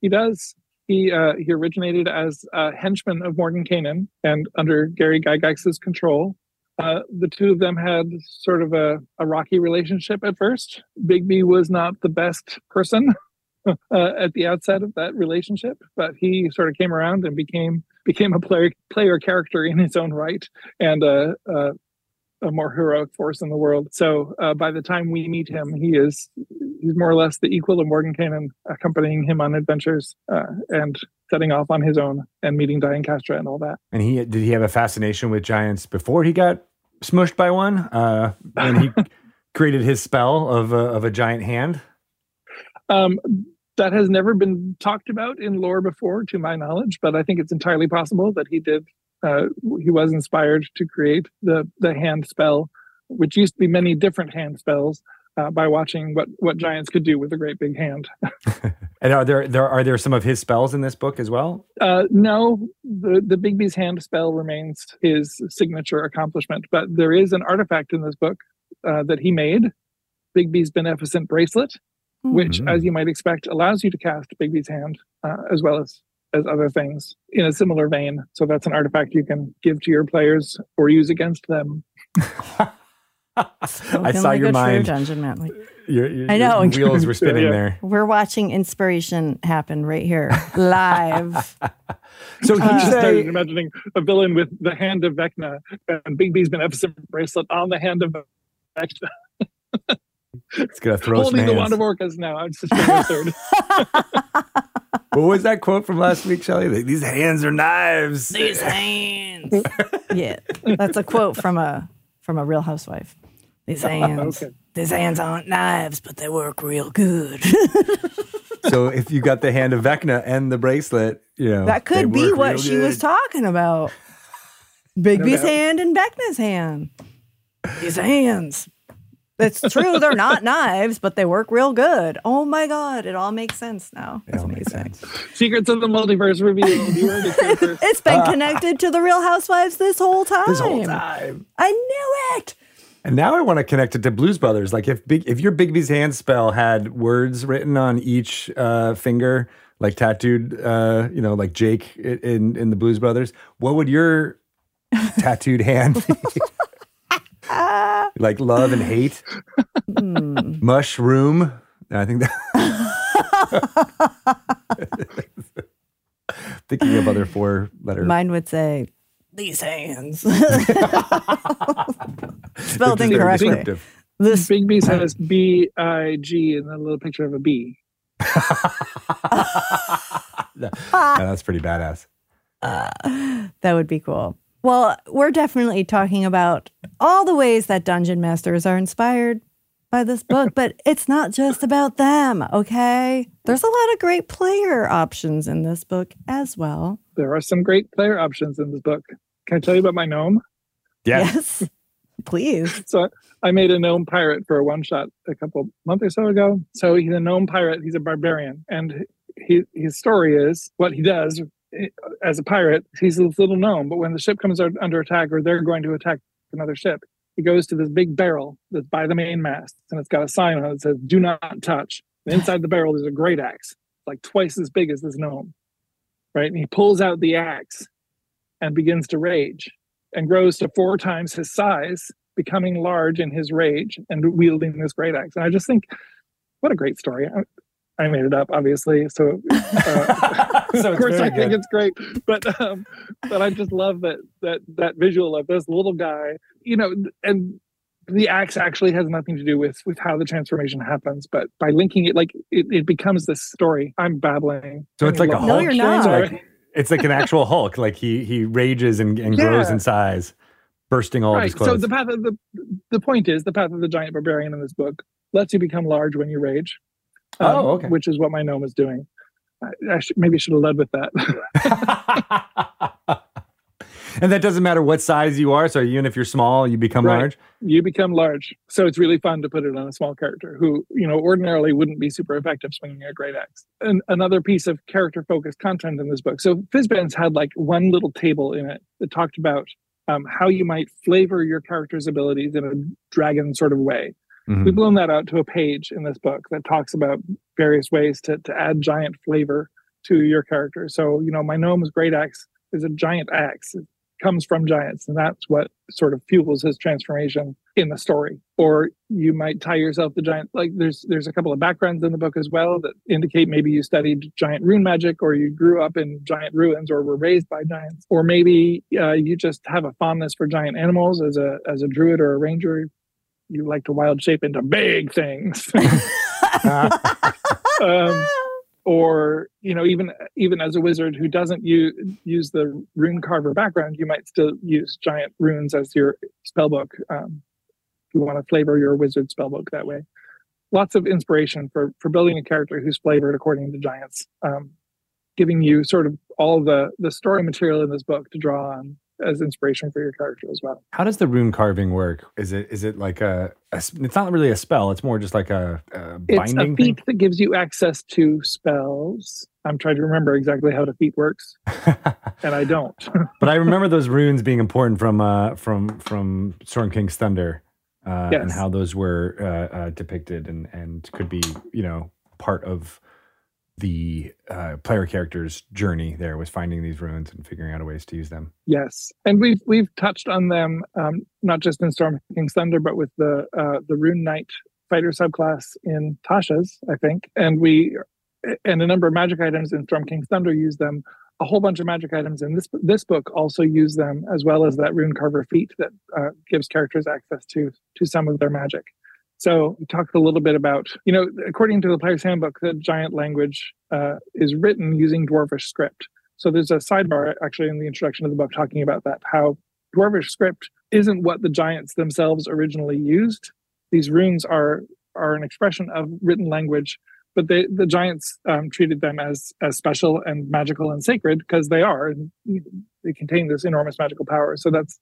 He does. He uh, he originated as a henchman of Mordenkainen, and under Gary Gygax's control, uh, the two of them had sort of a, a rocky relationship at first. Bigby was not the best person uh, at the outset of that relationship, but he sort of came around and became became a player player character in his own right, and a, a, more heroic force in the world. So uh, by the time we meet him, he is he's more or less the equal of Mordenkainen, accompanying him on adventures uh, and setting off on his own and meeting Diancastra and all that. And he did he have a fascination with giants before he got smushed by one? Uh, when he created his spell of a, of a giant hand. Um, that has never been talked about in lore before, to my knowledge, but I think it's entirely possible that he did. Uh, he was inspired to create the the hand spell, which used to be many different hand spells, uh, by watching what what giants could do with a great big hand. And are there there are there some of his spells in this book as well? Uh, no, the the Bigby's hand spell remains his signature accomplishment, but there is an artifact in this book uh, that he made, Bigby's beneficent bracelet, which, Mhm. as you might expect, allows you to cast Bigby's hand uh, as well as as other things in a similar vein. So that's an artifact you can give to your players or use against them. I saw like your mind. dungeon man. Like, Your, your, I know. your wheels were spinning Yeah. there. we're watching inspiration happen right here, live. So he uh, I just say, started imagining a villain with the hand of Vecna and Bigby's beneficent bracelet on the hand of Vecna, it's gonna throw some holding the wand of Orcus now. I'm just very absurd. What was that quote from last week, Shelley? Like, These hands are knives. These hands. yeah, that's a quote from a from a Real Housewife. These oh, hands, Okay. these hands aren't knives, but they work real good. so if you got the hand of Vecna and the bracelet, you know that could be what real she was talking about. Bigby's doubt. hand and Vecna's hand. These hands. It's true, they're not knives, but they work real good. Oh my god, it all makes sense now. It all makes sense. Secrets of the multiverse revealed. It here first. It's been connected to the Real Housewives this whole time. This whole time. I knew it. And now I want to connect it to Blues Brothers. Like if big, if your Bigby's hand spell had words written on each uh, finger, like tattooed, uh, you know, like Jake in in the Blues Brothers, what would your tattooed hand be? like love and hate, Hmm. mushroom. I think that. Thinking of other four letter. Mine would say, these hands. They're Spelled just very incorrectly. descriptive. This Bigby says B I G and then a little picture of a bee. Yeah, that's pretty badass. that would be cool. Well, we're definitely talking about all the ways that dungeon masters are inspired by this book, but it's not just about them, okay? There's a lot of great player options in this book as well. There are some great player options in this book. Can I tell you about my gnome? Yeah. Yes. Please. So I made a gnome pirate for a one shot a couple months or so ago. So he's a gnome pirate. He's a barbarian, and he, his story is what he does eh, as a pirate. He's this little gnome, but when the ship comes under attack or they're going to attack another ship, he goes to this big barrel that's by the main mast, and it's got a sign on it that says "Do not touch." And inside the barrel, there's a great axe, like twice as big as this gnome, right? And he pulls out the axe and begins to rage, and grows to four times his size, becoming large in his rage and wielding this great axe. And I just think, what a great story! I made it up, obviously. So, uh, so of course, I good. think it's great. But um, but I just love that that that visual of this little guy, you know, and the axe actually has nothing to do with with how the transformation happens, but by linking it, like it, it becomes this story. I'm babbling. So it's like a Hulk. No, you're not. Like, it's like an actual Hulk. Like he he rages and, and yeah. grows in size, bursting all right. his clothes. So the path of the the point is the path of the giant barbarian in this book lets you become large when you rage. Um, oh, okay. Which is what my gnome is doing. I, I should, maybe should have led with that. and that doesn't matter what size you are. So even if you're small, you become right. large. You become large. So it's really fun to put it on a small character who, you know, ordinarily wouldn't be super effective swinging a great axe. And another piece of character focused content in this book. So Fizban's had like one little table in it that talked about um, how you might flavor your character's abilities in a dragon sort of way. Mm-hmm. We've blown that out to a page in this book that talks about various ways to, to add giant flavor to your character. So, you know, my gnome's great axe is a giant axe. It comes from giants, and that's what sort of fuels his transformation in the story. Or you might tie yourself to giant. Like there's there's a couple of backgrounds in the book as well that indicate maybe you studied giant rune magic, or you grew up in giant ruins, or were raised by giants, or maybe uh, you just have a fondness for giant animals as a as a druid or a ranger you like to wild shape into big things. um, or you know even even as a wizard who doesn't use use the rune carver background you might still use giant runes as your spellbook um, if you want to flavor your wizard spellbook that way lots of inspiration for for building a character who's flavored according to giants um, giving you sort of all the the story material in this book to draw on as inspiration for your character as well. How does the rune carving work? Is it is it like a, a it's not really a spell. It's more just like a, a binding. It's a feat thing? that gives you access to spells. I'm trying to remember exactly how the feat works, and I don't. but I remember those runes being important from uh, from from Storm King's Thunder, uh, yes. and how those were uh, uh, depicted and and could be you know part of the uh, player character's journey there was finding these runes and figuring out ways to use them. Yes, and we've we've touched on them um, not just in Storm King's Thunder, but with the uh, the Rune Knight fighter subclass in Tasha's, I think, and we and a number of magic items in Storm King's Thunder use them. A whole bunch of magic items in this this book also use them, as well as that Rune Carver feat that uh, gives characters access to to some of their magic. So we talked a little bit about, you know, according to the player's handbook, the giant language uh, is written using Dwarvish script. So there's a sidebar actually in the introduction of the book talking about that, how Dwarvish script isn't what the giants themselves originally used. These runes are are an expression of written language, but they, the giants um, treated them as as special and magical and sacred because they are. And they contain this enormous magical power. So that's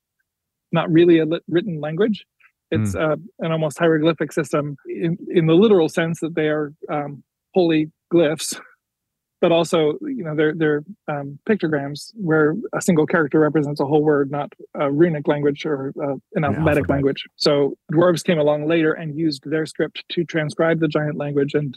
not really a written language. It's mm. uh, an almost hieroglyphic system in, in the literal sense that they are um, holy glyphs, but also you know they're they're um, pictograms where a single character represents a whole word, not a runic language or uh, an alphabetic alphabet. language. So dwarves came along later and used their script to transcribe the giant language, and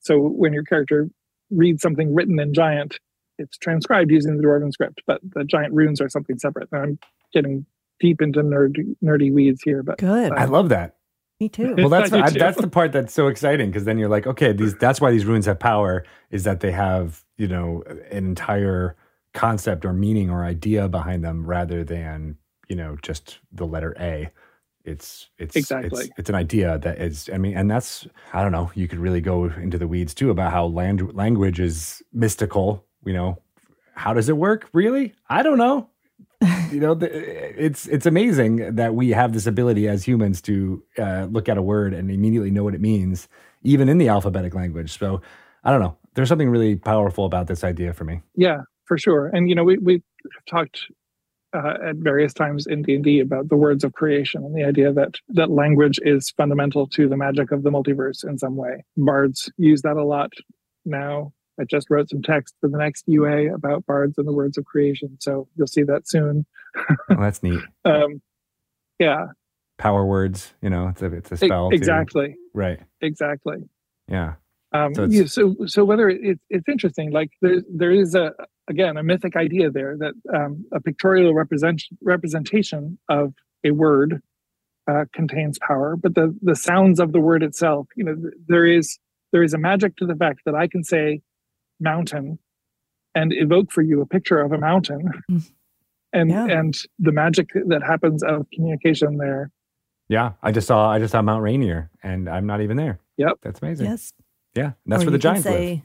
so when your character reads something written in giant, it's transcribed using the dwarven script, but the giant runes are something separate. And I'm getting deep into nerd nerdy weeds here, but good. Uh, I love that. Me too. Well, that's I, that's the part that's so exciting because then you're like, okay, these that's why these runes have power is that they have you know an entire concept or meaning or idea behind them rather than you know just the letter A. It's it's exactly it's, it's an idea that is. I mean, and that's I don't know. You could really go into the weeds too about how land, language is mystical. You know, how does it work? Really, I don't know you know, it's it's amazing that we have this ability as humans to uh, look at a word and immediately know what it means, even in the alphabetic language. So, I don't know. There's something really powerful about this idea for me. Yeah, for sure. And you know, we we talked uh, at various times in D and D about the words of creation and the idea that that language is fundamental to the magic of the multiverse in some way. Bards use that a lot now I just wrote some text for the next UA about bards and the words of creation. So you'll see that soon. Oh, that's neat. Um, yeah, Power words, you know, it's a it's a spell. too. exactly, Right. exactly. Yeah. Um, So so, so, so whether it, it's interesting, like there, there is a again a mythic idea there that um, a pictorial represent, representation of a word uh, contains power, but the the sounds of the word itself, you know, there is there is a magic to the fact that I can say mountain and evoke for you a picture of a mountain, Mm. and Yeah. and the magic that happens out of communication there. Yeah. I just saw I just saw Mount Rainier and I'm not even there. Yep. That's amazing. Yes. Yeah. That's Or where the you can giants live. say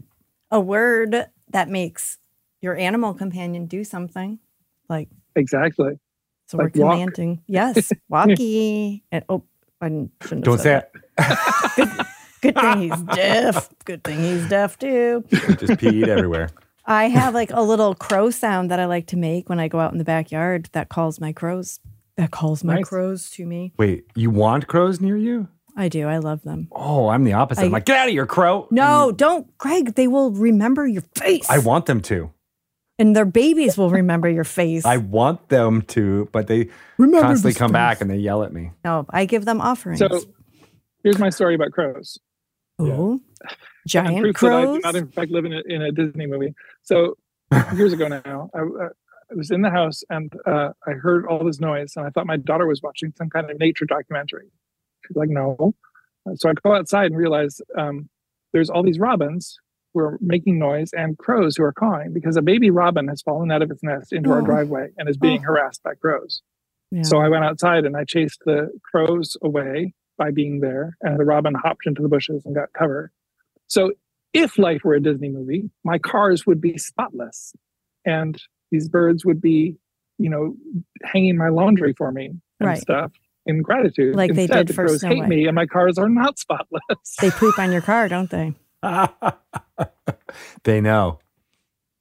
a word that makes your animal companion do something. Like Exactly. so we're Like walk. commanding. Yes, walkie. and oh I shouldn't have Don't said say that. it. Good thing he's deaf. Good thing he's deaf too. just peed everywhere. I have like a little crow sound that I like to make when I go out in the backyard that calls my crows. That calls my Nice. crows to me. Wait, you want crows near you? I do. I love them. Oh, I'm the opposite. I'm like, get out of here, crow. No, don't, Greg. They will remember your face. I want them to. and their babies will remember your face. I want them to, but they remember constantly this come face. back and they yell at me. No, I give them offerings. So here's my story about crows. Ooh, And giant that I crows. do not, in fact, live in a, in a Disney movie. So years ago now, I, uh, I was in the house and uh, I heard all this noise, and I thought my daughter was watching some kind of nature documentary. She's like, "No." So I go outside and realize um, there's all these robins who are making noise and crows who are cawing because a baby robin has fallen out of its nest into our Oh. driveway and is being Oh. harassed by crows. Yeah. So I went outside and I chased the crows away by being there, and the robin hopped into the bushes and got cover. So if life were a Disney movie, my cars would be spotless, and these birds would be, you know, hanging my laundry for me and Right. stuff in gratitude. Like they Instead, did the for crows Snow hate White. me, and my cars are not spotless. they poop on your car, don't they? they know.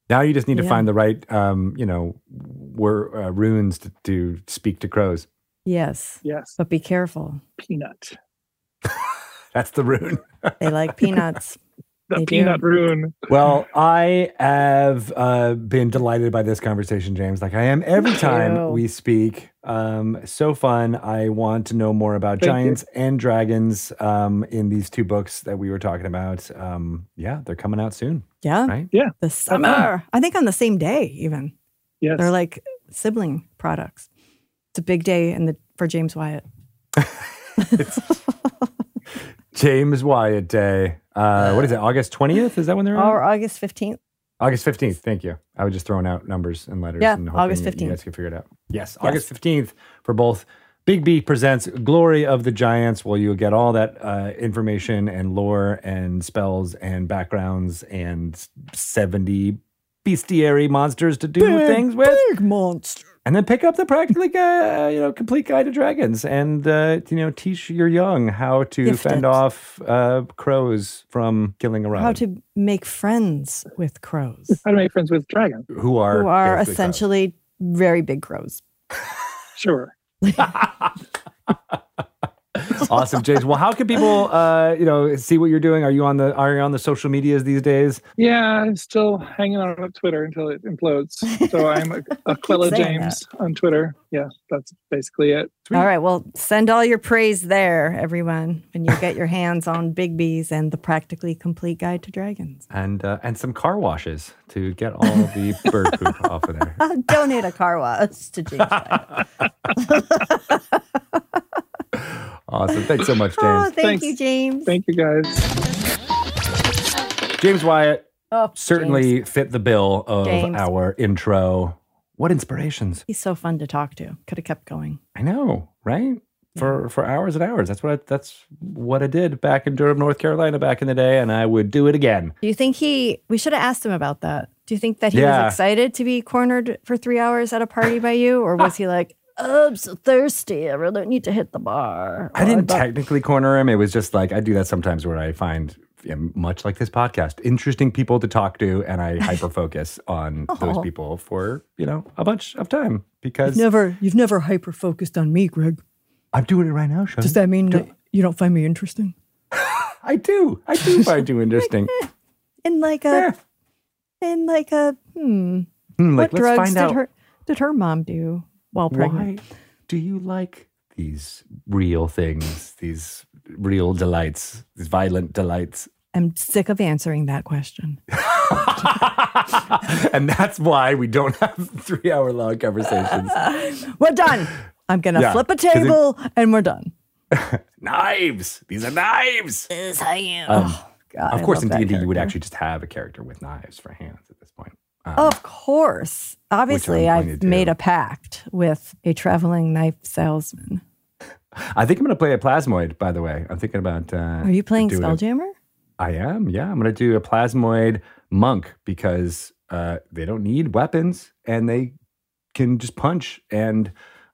Now you just need to find the right, um, you know, were uh, runes to, to speak to crows. Yes, yes, but be careful. peanut. That's the rune. They like peanuts. The They do. peanut rune. Well, I have uh, been delighted by this conversation, James. Like I am every time we speak. Um, so fun. I want to know more about Thank you. giants and dragons um, in these two books that we were talking about. Um, yeah, they're coming out soon, Yeah, right? the summer. I think on the same day, even. Yes, They're like sibling products. It's a big day in the for James Wyatt. James Wyatt Day. Uh, what is it? August twentieth? Is that when they're on? Or August fifteenth. August fifteenth. Thank you. I was just throwing out numbers and letters. Yeah, and August you- You 15th. guys can figure it out. Yes, Yes. August fifteenth for both. Bigby presents Glory of the Giants. Well, you get all that uh, information and lore and spells and backgrounds and seventy bestiary monsters to do things with, Big monster. And then pick up the practically uh, you know complete guide to dragons and uh, you know teach your young how to Gift fend off uh, crows from killing a robin. How to make friends with crows how to make friends with dragons. who are who are basically crows. essentially very big crows. Sure. awesome, James. Well, how can people, uh, you know, see what you're doing? Are you on the Are you on the social medias these days? Yeah, I'm still hanging on Twitter until it implodes. So I'm Aquila saying James on Twitter. Yeah, that's basically it. All right. Well, send all your praise there, everyone, when you get your hands on Bigby's and the practically complete guide to dragons. And uh, and some car washes to get all the bird poop off of there. Donate a car wash to James. Wyatt. Awesome. Thanks so much, James. Oh, James. thank Thanks. you, James. Thank you guys. James Wyatt oh, certainly James. fit the bill of James. our intro. What inspirations? He's so fun to talk to. Could have kept going. I know, right? For for hours and hours. That's what I, that's what I did back in Durham, North Carolina, back in the day, and I would do it again. Do you think he? We should have asked him about that. Do you think that he Yeah. was excited to be cornered for three hours at a party by you, or was he like, "Oh, I'm so thirsty. I really don't need to hit the bar"? I didn't thought- technically corner him. It was just like I do that sometimes where I find, much like this podcast, interesting people to talk to, and I hyper focus on those Oh. people for you know a bunch of time because Never, you've never hyper focused on me, Greg. I'm doing it right now. Sean. Does that mean that you don't find me interesting? I do. I do find you interesting. In like a Yeah. in like a hmm. Hmm, like, what let's drugs find did out her did her mom do while pregnant? why do you like these real things, these real delights, these violent delights? I'm sick of answering that question. and that's why we don't have three hour long conversations. We're done. I'm gonna Yeah, flip a 'cause it- table and we're done. knives. These are knives. This is how you. Um, oh, God, of I course, in D and D, you would actually just have a character with knives for hands at this point. Um, Of course. Obviously, I've made a pact with a traveling knife salesman. I think I'm going to play a plasmoid. By the way, I'm thinking about. Uh, Are you playing a- Spelljammer? I am. Yeah, I'm going to do a plasmoid monk because uh, they don't need weapons and they can just punch and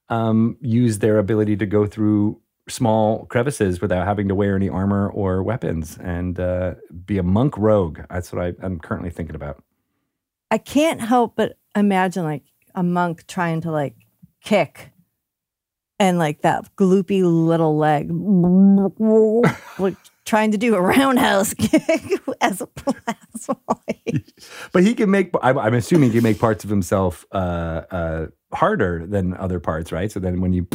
um, use their ability to go through small crevices without having to wear any armor or weapons and uh, be a monk rogue. That's what I, I'm currently thinking about. I can't help but imagine like a monk trying to like kick and like that gloopy little leg like trying to do a roundhouse kick as a plasmoid. But he can make. I'm, I'm assuming he can make parts of himself uh, uh, harder than other parts, right? So then when you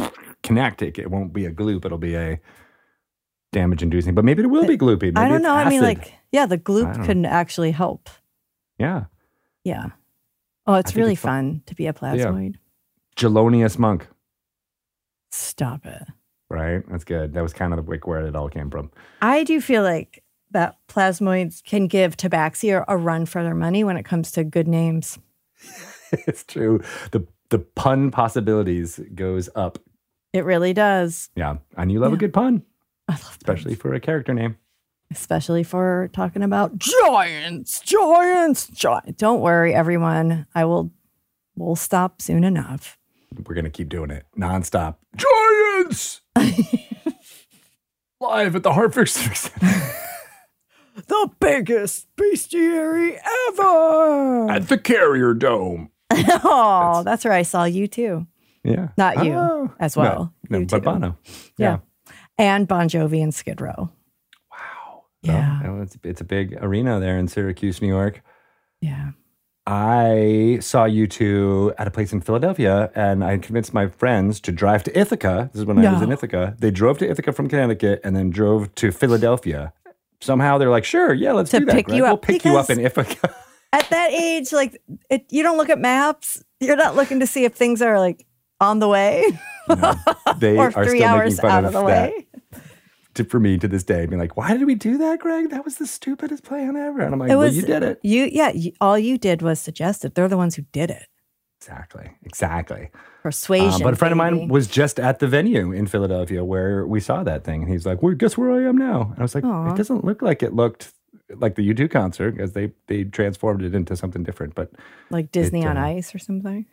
connect it, it won't be a gloop; it'll be a damage-inducing. But maybe it will be gloopy. Maybe I don't know. I mean, like, yeah, the gloop could actually help. yeah, Yeah. Oh, it's really it's fun. fun to be a plasmoid. Gelonius monk, Stop it. right? That's good. That was kind of the wick where it all came from. I do feel like that plasmoids can give Tabaxi a, run for their money when it comes to good names. it's true. The the pun possibilities goes up. It really does. Yeah, and you love a good pun, I love especially for a character name. Especially for talking about giants, giants, giants. Don't worry, everyone. I will. We'll stop soon enough. We're gonna keep doing it nonstop. Giants live at the Hartford Center. The biggest bestiary ever. at the Carrier Dome. oh, that's where I saw you too, Yeah, not you Oh. as well. No, You but. Bono. Yeah. and Bon Jovi and Skid Row. Yeah. Well, it's, it's a big arena there in Syracuse, New York. Yeah. I saw U2 at a place in Philadelphia, and I convinced my friends to drive to Ithaca. This is when I was in Ithaca. They drove to Ithaca from Connecticut and then drove to Philadelphia. Somehow they're like, "Sure, yeah, let's To do that. pick Greg. you We'll up pick you up in Ithaca." At that age, like it, you don't look at maps. You're not looking to see if things are like on the way No, they or are three still hours making fun out of of the that. To, for me to this day, being like, "Why did we do that, Greg? That was the stupidest plan ever." And I'm like, It "Well, you did it." You, yeah. You, all you did was suggest it. They're the ones who did it. Exactly. Exactly. Persuasion. Uh, but a friend of mine was just at the venue in Philadelphia where we saw that thing, and he's like, "Well, guess where I am now?" And I was like, Aw. "It doesn't look like it looked like the U2 concert because they they transformed it into something different." But like Disney on uh, Ice or something.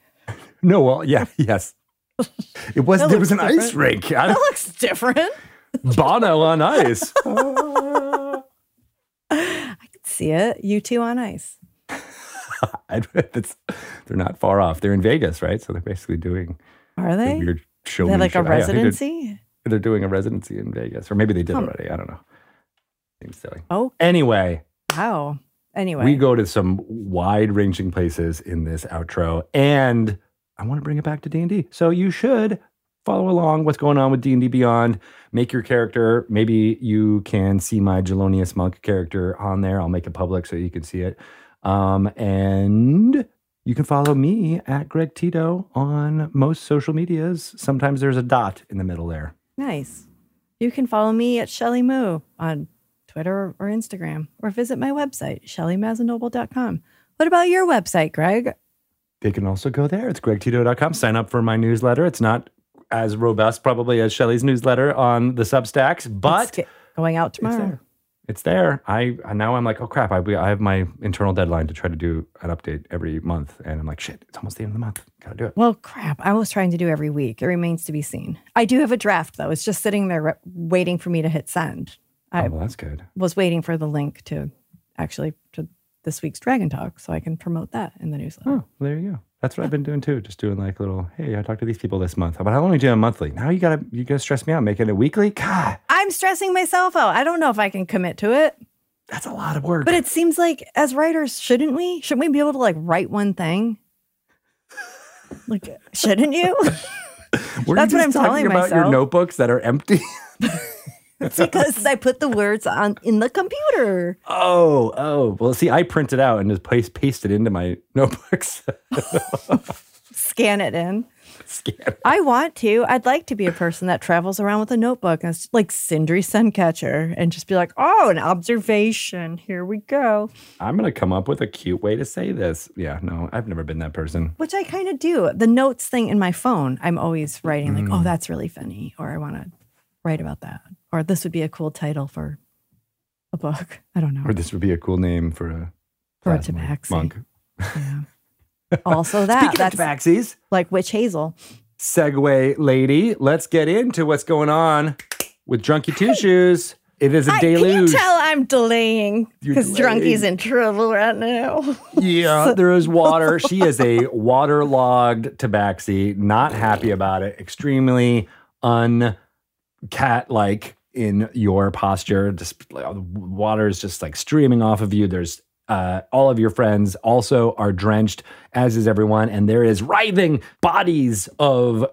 no, well, yeah, yes, it was. There was an looks ice rink. I That looks different. Bono on ice. I could see it. U2 on ice. They're not far off. They're in Vegas, right? So they're basically doing Are a they? weird show. they have like a think they're- residency. They're, doing a residency in Vegas, or maybe they did Hmm. already. I don't know. Seems silly. Oh, Anyway, wow. Anyway, we go to some wide-ranging places in this outro, and I want to bring it back to D and D. So you should follow along what's going on with D and D Beyond. Make your character. Maybe you can see my Gelonius Monk character on there. I'll make it public so you can see it. Um, and you can follow me at Greg Tito on most social medias. Sometimes there's a dot in the middle there. nice. You can follow me at Shelly Moo on Twitter or Instagram, or visit my website, shellymazzanoble.com. What about your website, Greg? They can also go there. It's gregtito.com. Sign up for my newsletter. It's not as robust probably as Shelly's newsletter on the Substacks, but going out tomorrow. It's there. I now I'm like, oh crap! I, I have my internal deadline to try to do an update every month, and I'm like, shit! It's almost the end of the month. Gotta do it. Well, crap. I was trying to do every week. It remains to be seen. I do have a draft, though. It's just sitting there re- waiting for me to hit send. Oh, I oh, well, that's good. was waiting for the link to actually to this week's Dragon Talk so I can promote that in the newsletter. Oh, well, there you go. That's what I've been doing too. Just doing like little, hey, I talked to these people this month, but I only do it monthly. Now you gotta you gotta stress me out, making it weekly. God, I'm stressing myself out. I don't know if I can commit to it. That's a lot of work. But it seems like as writers, shouldn't we? Shouldn't we be able to like write one thing? Like, shouldn't you? That's you what I'm talking telling about your notebooks that are empty. it's because I put the words on in the computer. oh, oh. Well, see, I print it out and just paste paste it into my notebooks. Scan it in. Scan. It. I want to. I'd like to be a person that travels around with a notebook and it's like Sindri Suncatcher and just be like, oh, an observation. Here we go. I'm gonna come up with a cute way to say this. Yeah, no, I've never been that person. Which I kind of do. The notes thing in my phone, I'm always writing like, Mm. oh, that's really funny. Or I want to write about that. Or this would be a cool title for a book. I don't know. Or this would be a cool name for a For a tabaxi. monk. Yeah. also that. Speaking that's of tabaxis, like Witch Hazel. segue lady, let's get into what's going on with Drunky Two Shoes. It is a I, can you tell I'm delaying because. Drunky's in trouble right now. Yeah, there is water. She is a waterlogged tabaxi, not happy about it, extremely uncat like in your posture. Just like, the water is just like streaming off of you. There's uh, all of your friends also are drenched, as is everyone, and there is writhing bodies of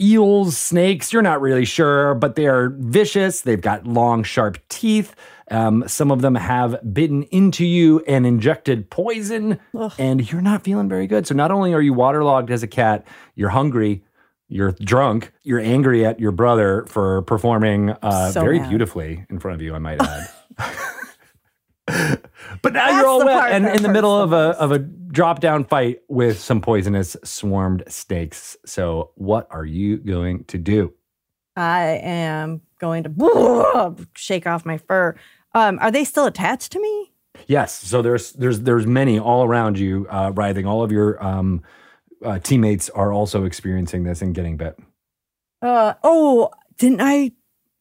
eels, snakes. You're not really sure, but they are vicious. They've got long, sharp teeth. Um, some of them have bitten into you and injected poison, and you're not feeling very good. So, not only are you waterlogged as a cat, you're hungry, you're drunk, you're angry at your brother for performing uh, So very mad. beautifully in front of you, I might add. but now That's you're all wet and in the middle of a of a drop down fight with some poisonous swarmed snakes. So, what are you going to do? I am going to shake off my fur. Um, are they still attached to me? Yes. So there's there's there's many all around you uh, writhing. All of your um, uh, teammates are also experiencing this and getting bit. Uh, oh, didn't I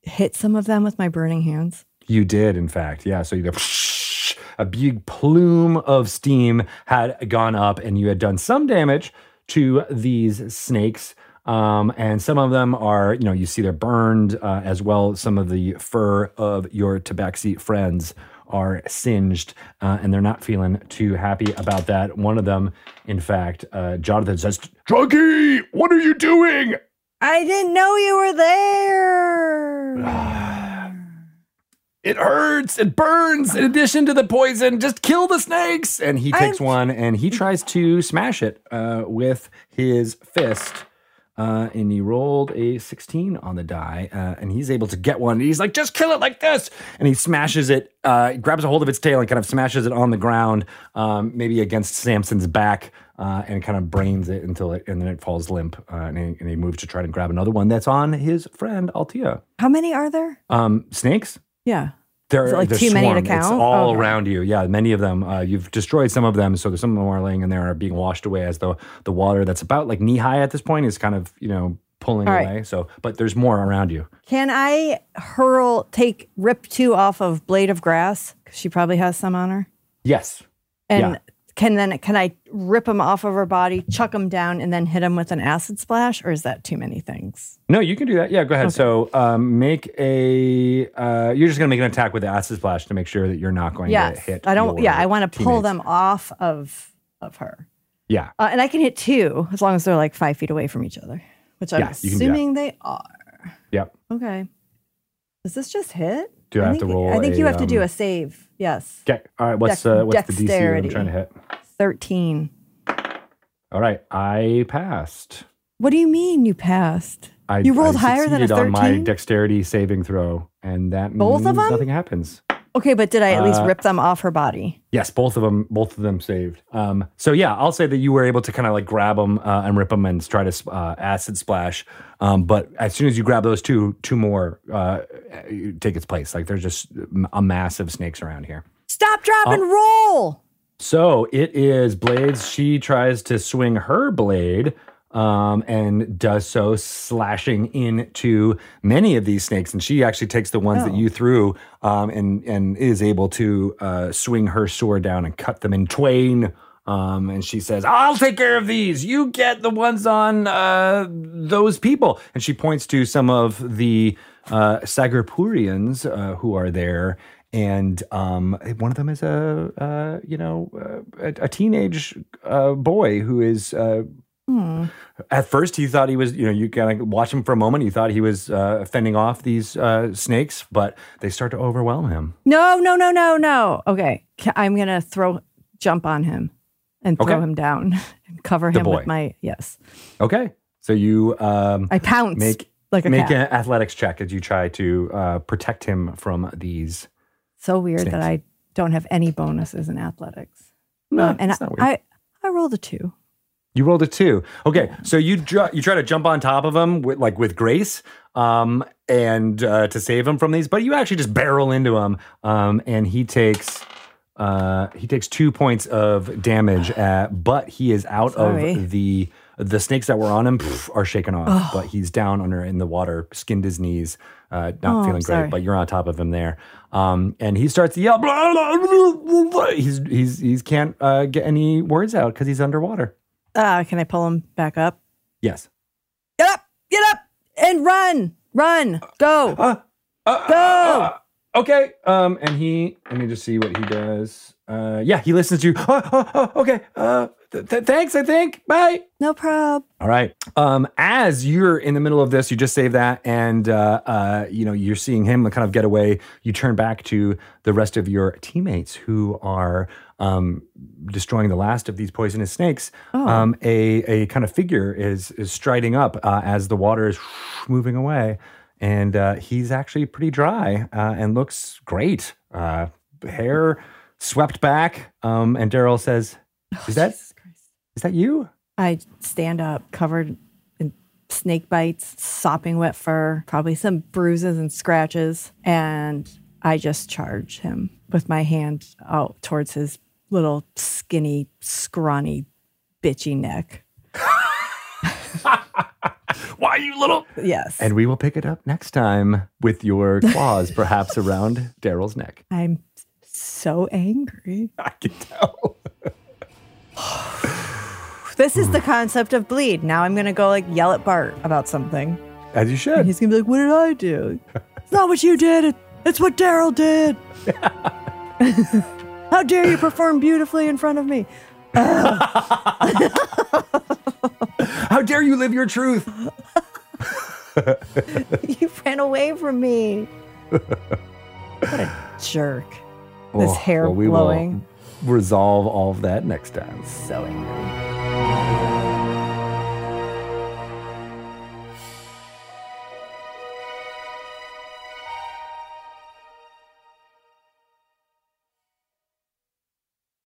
hit some of them with my burning hands? You did, in fact. Yeah. So you go, a big plume of steam had gone up, and you had done some damage to these snakes. Um, and some of them are, you know, you see they're burned uh, as well. Some of the fur of your tabaxi friends are singed, uh, and they're not feeling too happy about that. One of them, in fact, uh, Jonathan says, Drunky, what are you doing? I didn't know you were there. it hurts, it burns. In addition to the poison, just kill the snakes. And he takes I'm- one and he tries to smash it uh, with his fist. Uh, and he rolled a 16 on the die, uh, and he's able to get one. He's like, just kill it like this. And he smashes it, uh, grabs a hold of its tail and kind of smashes it on the ground, um, maybe against Samson's back, uh, and kind of brains it until it, and then it falls limp. Uh, and, he, and he moves to try to grab another one that's on his friend Altia. How many are there? Um, snakes? Yeah. They're, like they're too many to swarmed. It's count? all Okay. around you. Yeah, many of them. Uh, you've destroyed some of them, so there's some of them are laying in there are being washed away as the the water that's about like knee high at this point is kind of you know pulling right. away. So, but there's more around you. Can I hurl, take rip two off of Blade of Grass? she probably has some on her. Yes. And Yeah. Can then can I rip them off of her body, chuck them down, and then hit them with an acid splash? Or is that too many things? No, you can do that. Yeah, go ahead. So, um, make a. Uh, you're just gonna make an attack with the acid splash to make sure that you're not going Yes. to hit. I don't. Yeah, I want to pull them off of of her, Yeah. uh, and I can hit two as long as they're like five feet away from each other, which I'm Yeah, you can do that. assuming they are. Yep. Okay. Does this just hit? Do I have to roll I think you a, have to do um, a save. Yes. Okay. All right. What's Dex- uh, what's the DC that I'm trying to hit? Thirteen. All right. I passed. What do you mean you passed? I, You rolled I higher than a succeeded on my dexterity saving throw, and that Both means of them? nothing happens. Okay, but did I at least Uh, rip them off her body? Yes, both of them, both of them saved. Um, so yeah, I'll say that you were able to kind of like grab them uh, and rip them and try to uh, acid splash. Um, but as soon as you grab those two, two more uh, take its place. Like there's just a mass of snakes around here. Stop, drop, Uh, and roll. So it is Blades. She tries to swing her blade um, and does so, slashing into many of these snakes. And she actually takes the ones that Oh. you threw um, and, and is able to uh, swing her sword down and cut them in twain. Um, and she says, I'll take care of these. You get the ones on uh, those people. And she points to some of the uh, Sagurpurians uh, who are there. and um, one of them is a uh, you know uh, a, a teenage uh, boy who is. Hmm. at first, he thought he was, you know, you kind of watch him for a moment. You thought he was uh, fending off these uh, snakes, but they start to overwhelm him. No, no, no, no, no. Okay. I'm going to throw, jump on him and throw Okay. him down and cover The him boy. with my, yes. Okay, so you um, I pounce make like a make cat. an athletics check as you try to uh, protect him from these. so weird Snakes. that I don't have any bonuses in athletics. No, Um, and weird. I, I rolled a two. You rolled a two. Okay, so you dr- you try to jump on top of him with like with grace, um, and uh, to save him from these, but you actually just barrel into him, um, and he takes uh, he takes two points of damage. At, but he is out Sorry. of the the snakes that were on him pff, are shaken off, but he's down under in the water, skinned his knees, uh, not Oh, feeling great. But you're on top of him there, um, and he starts to yell. Blah, blah, blah, blah, blah. He's he's he's can't uh, get any words out because he's underwater. Uh, can I pull him back up? Yes. Get up, get up and run, run, go. Uh, uh, Go! uh, okay. Um, and he, let me just see what he does. Uh, yeah, he listens to you. Oh, oh, oh, okay. Uh, th- th- thanks. I think. Bye. No prob. All right. Um, as you're in the middle of this, you just save that, and uh, uh, you know you're seeing him kind of get away. You turn back to the rest of your teammates who are um, destroying the last of these poisonous snakes. Um, a a kind of figure is is striding up uh, as the water is moving away, and uh, he's actually pretty dry uh, and looks great. Uh, hair swept back. Um, and Daryl says, "Is that Jesus is that you?" I stand up covered in snake bites, sopping wet fur, probably some bruises and scratches, and I just charge him with my hand out towards his little skinny, scrawny, bitchy neck. Why you little? Yes. And we will pick it up next time with your claws perhaps around Daryl's neck. I'm so angry. I can tell. This is the concept of bleed. Now I'm going to go like yell at Bart about something. As you And should. he's going to be like, What did I do? It's not what you did. It's what Daryl did. How dare you perform beautifully in front of me? How dare you live your truth? You ran away from me. What a jerk. This Oh, hair well, we blowing. will resolve all of that next time. So angry.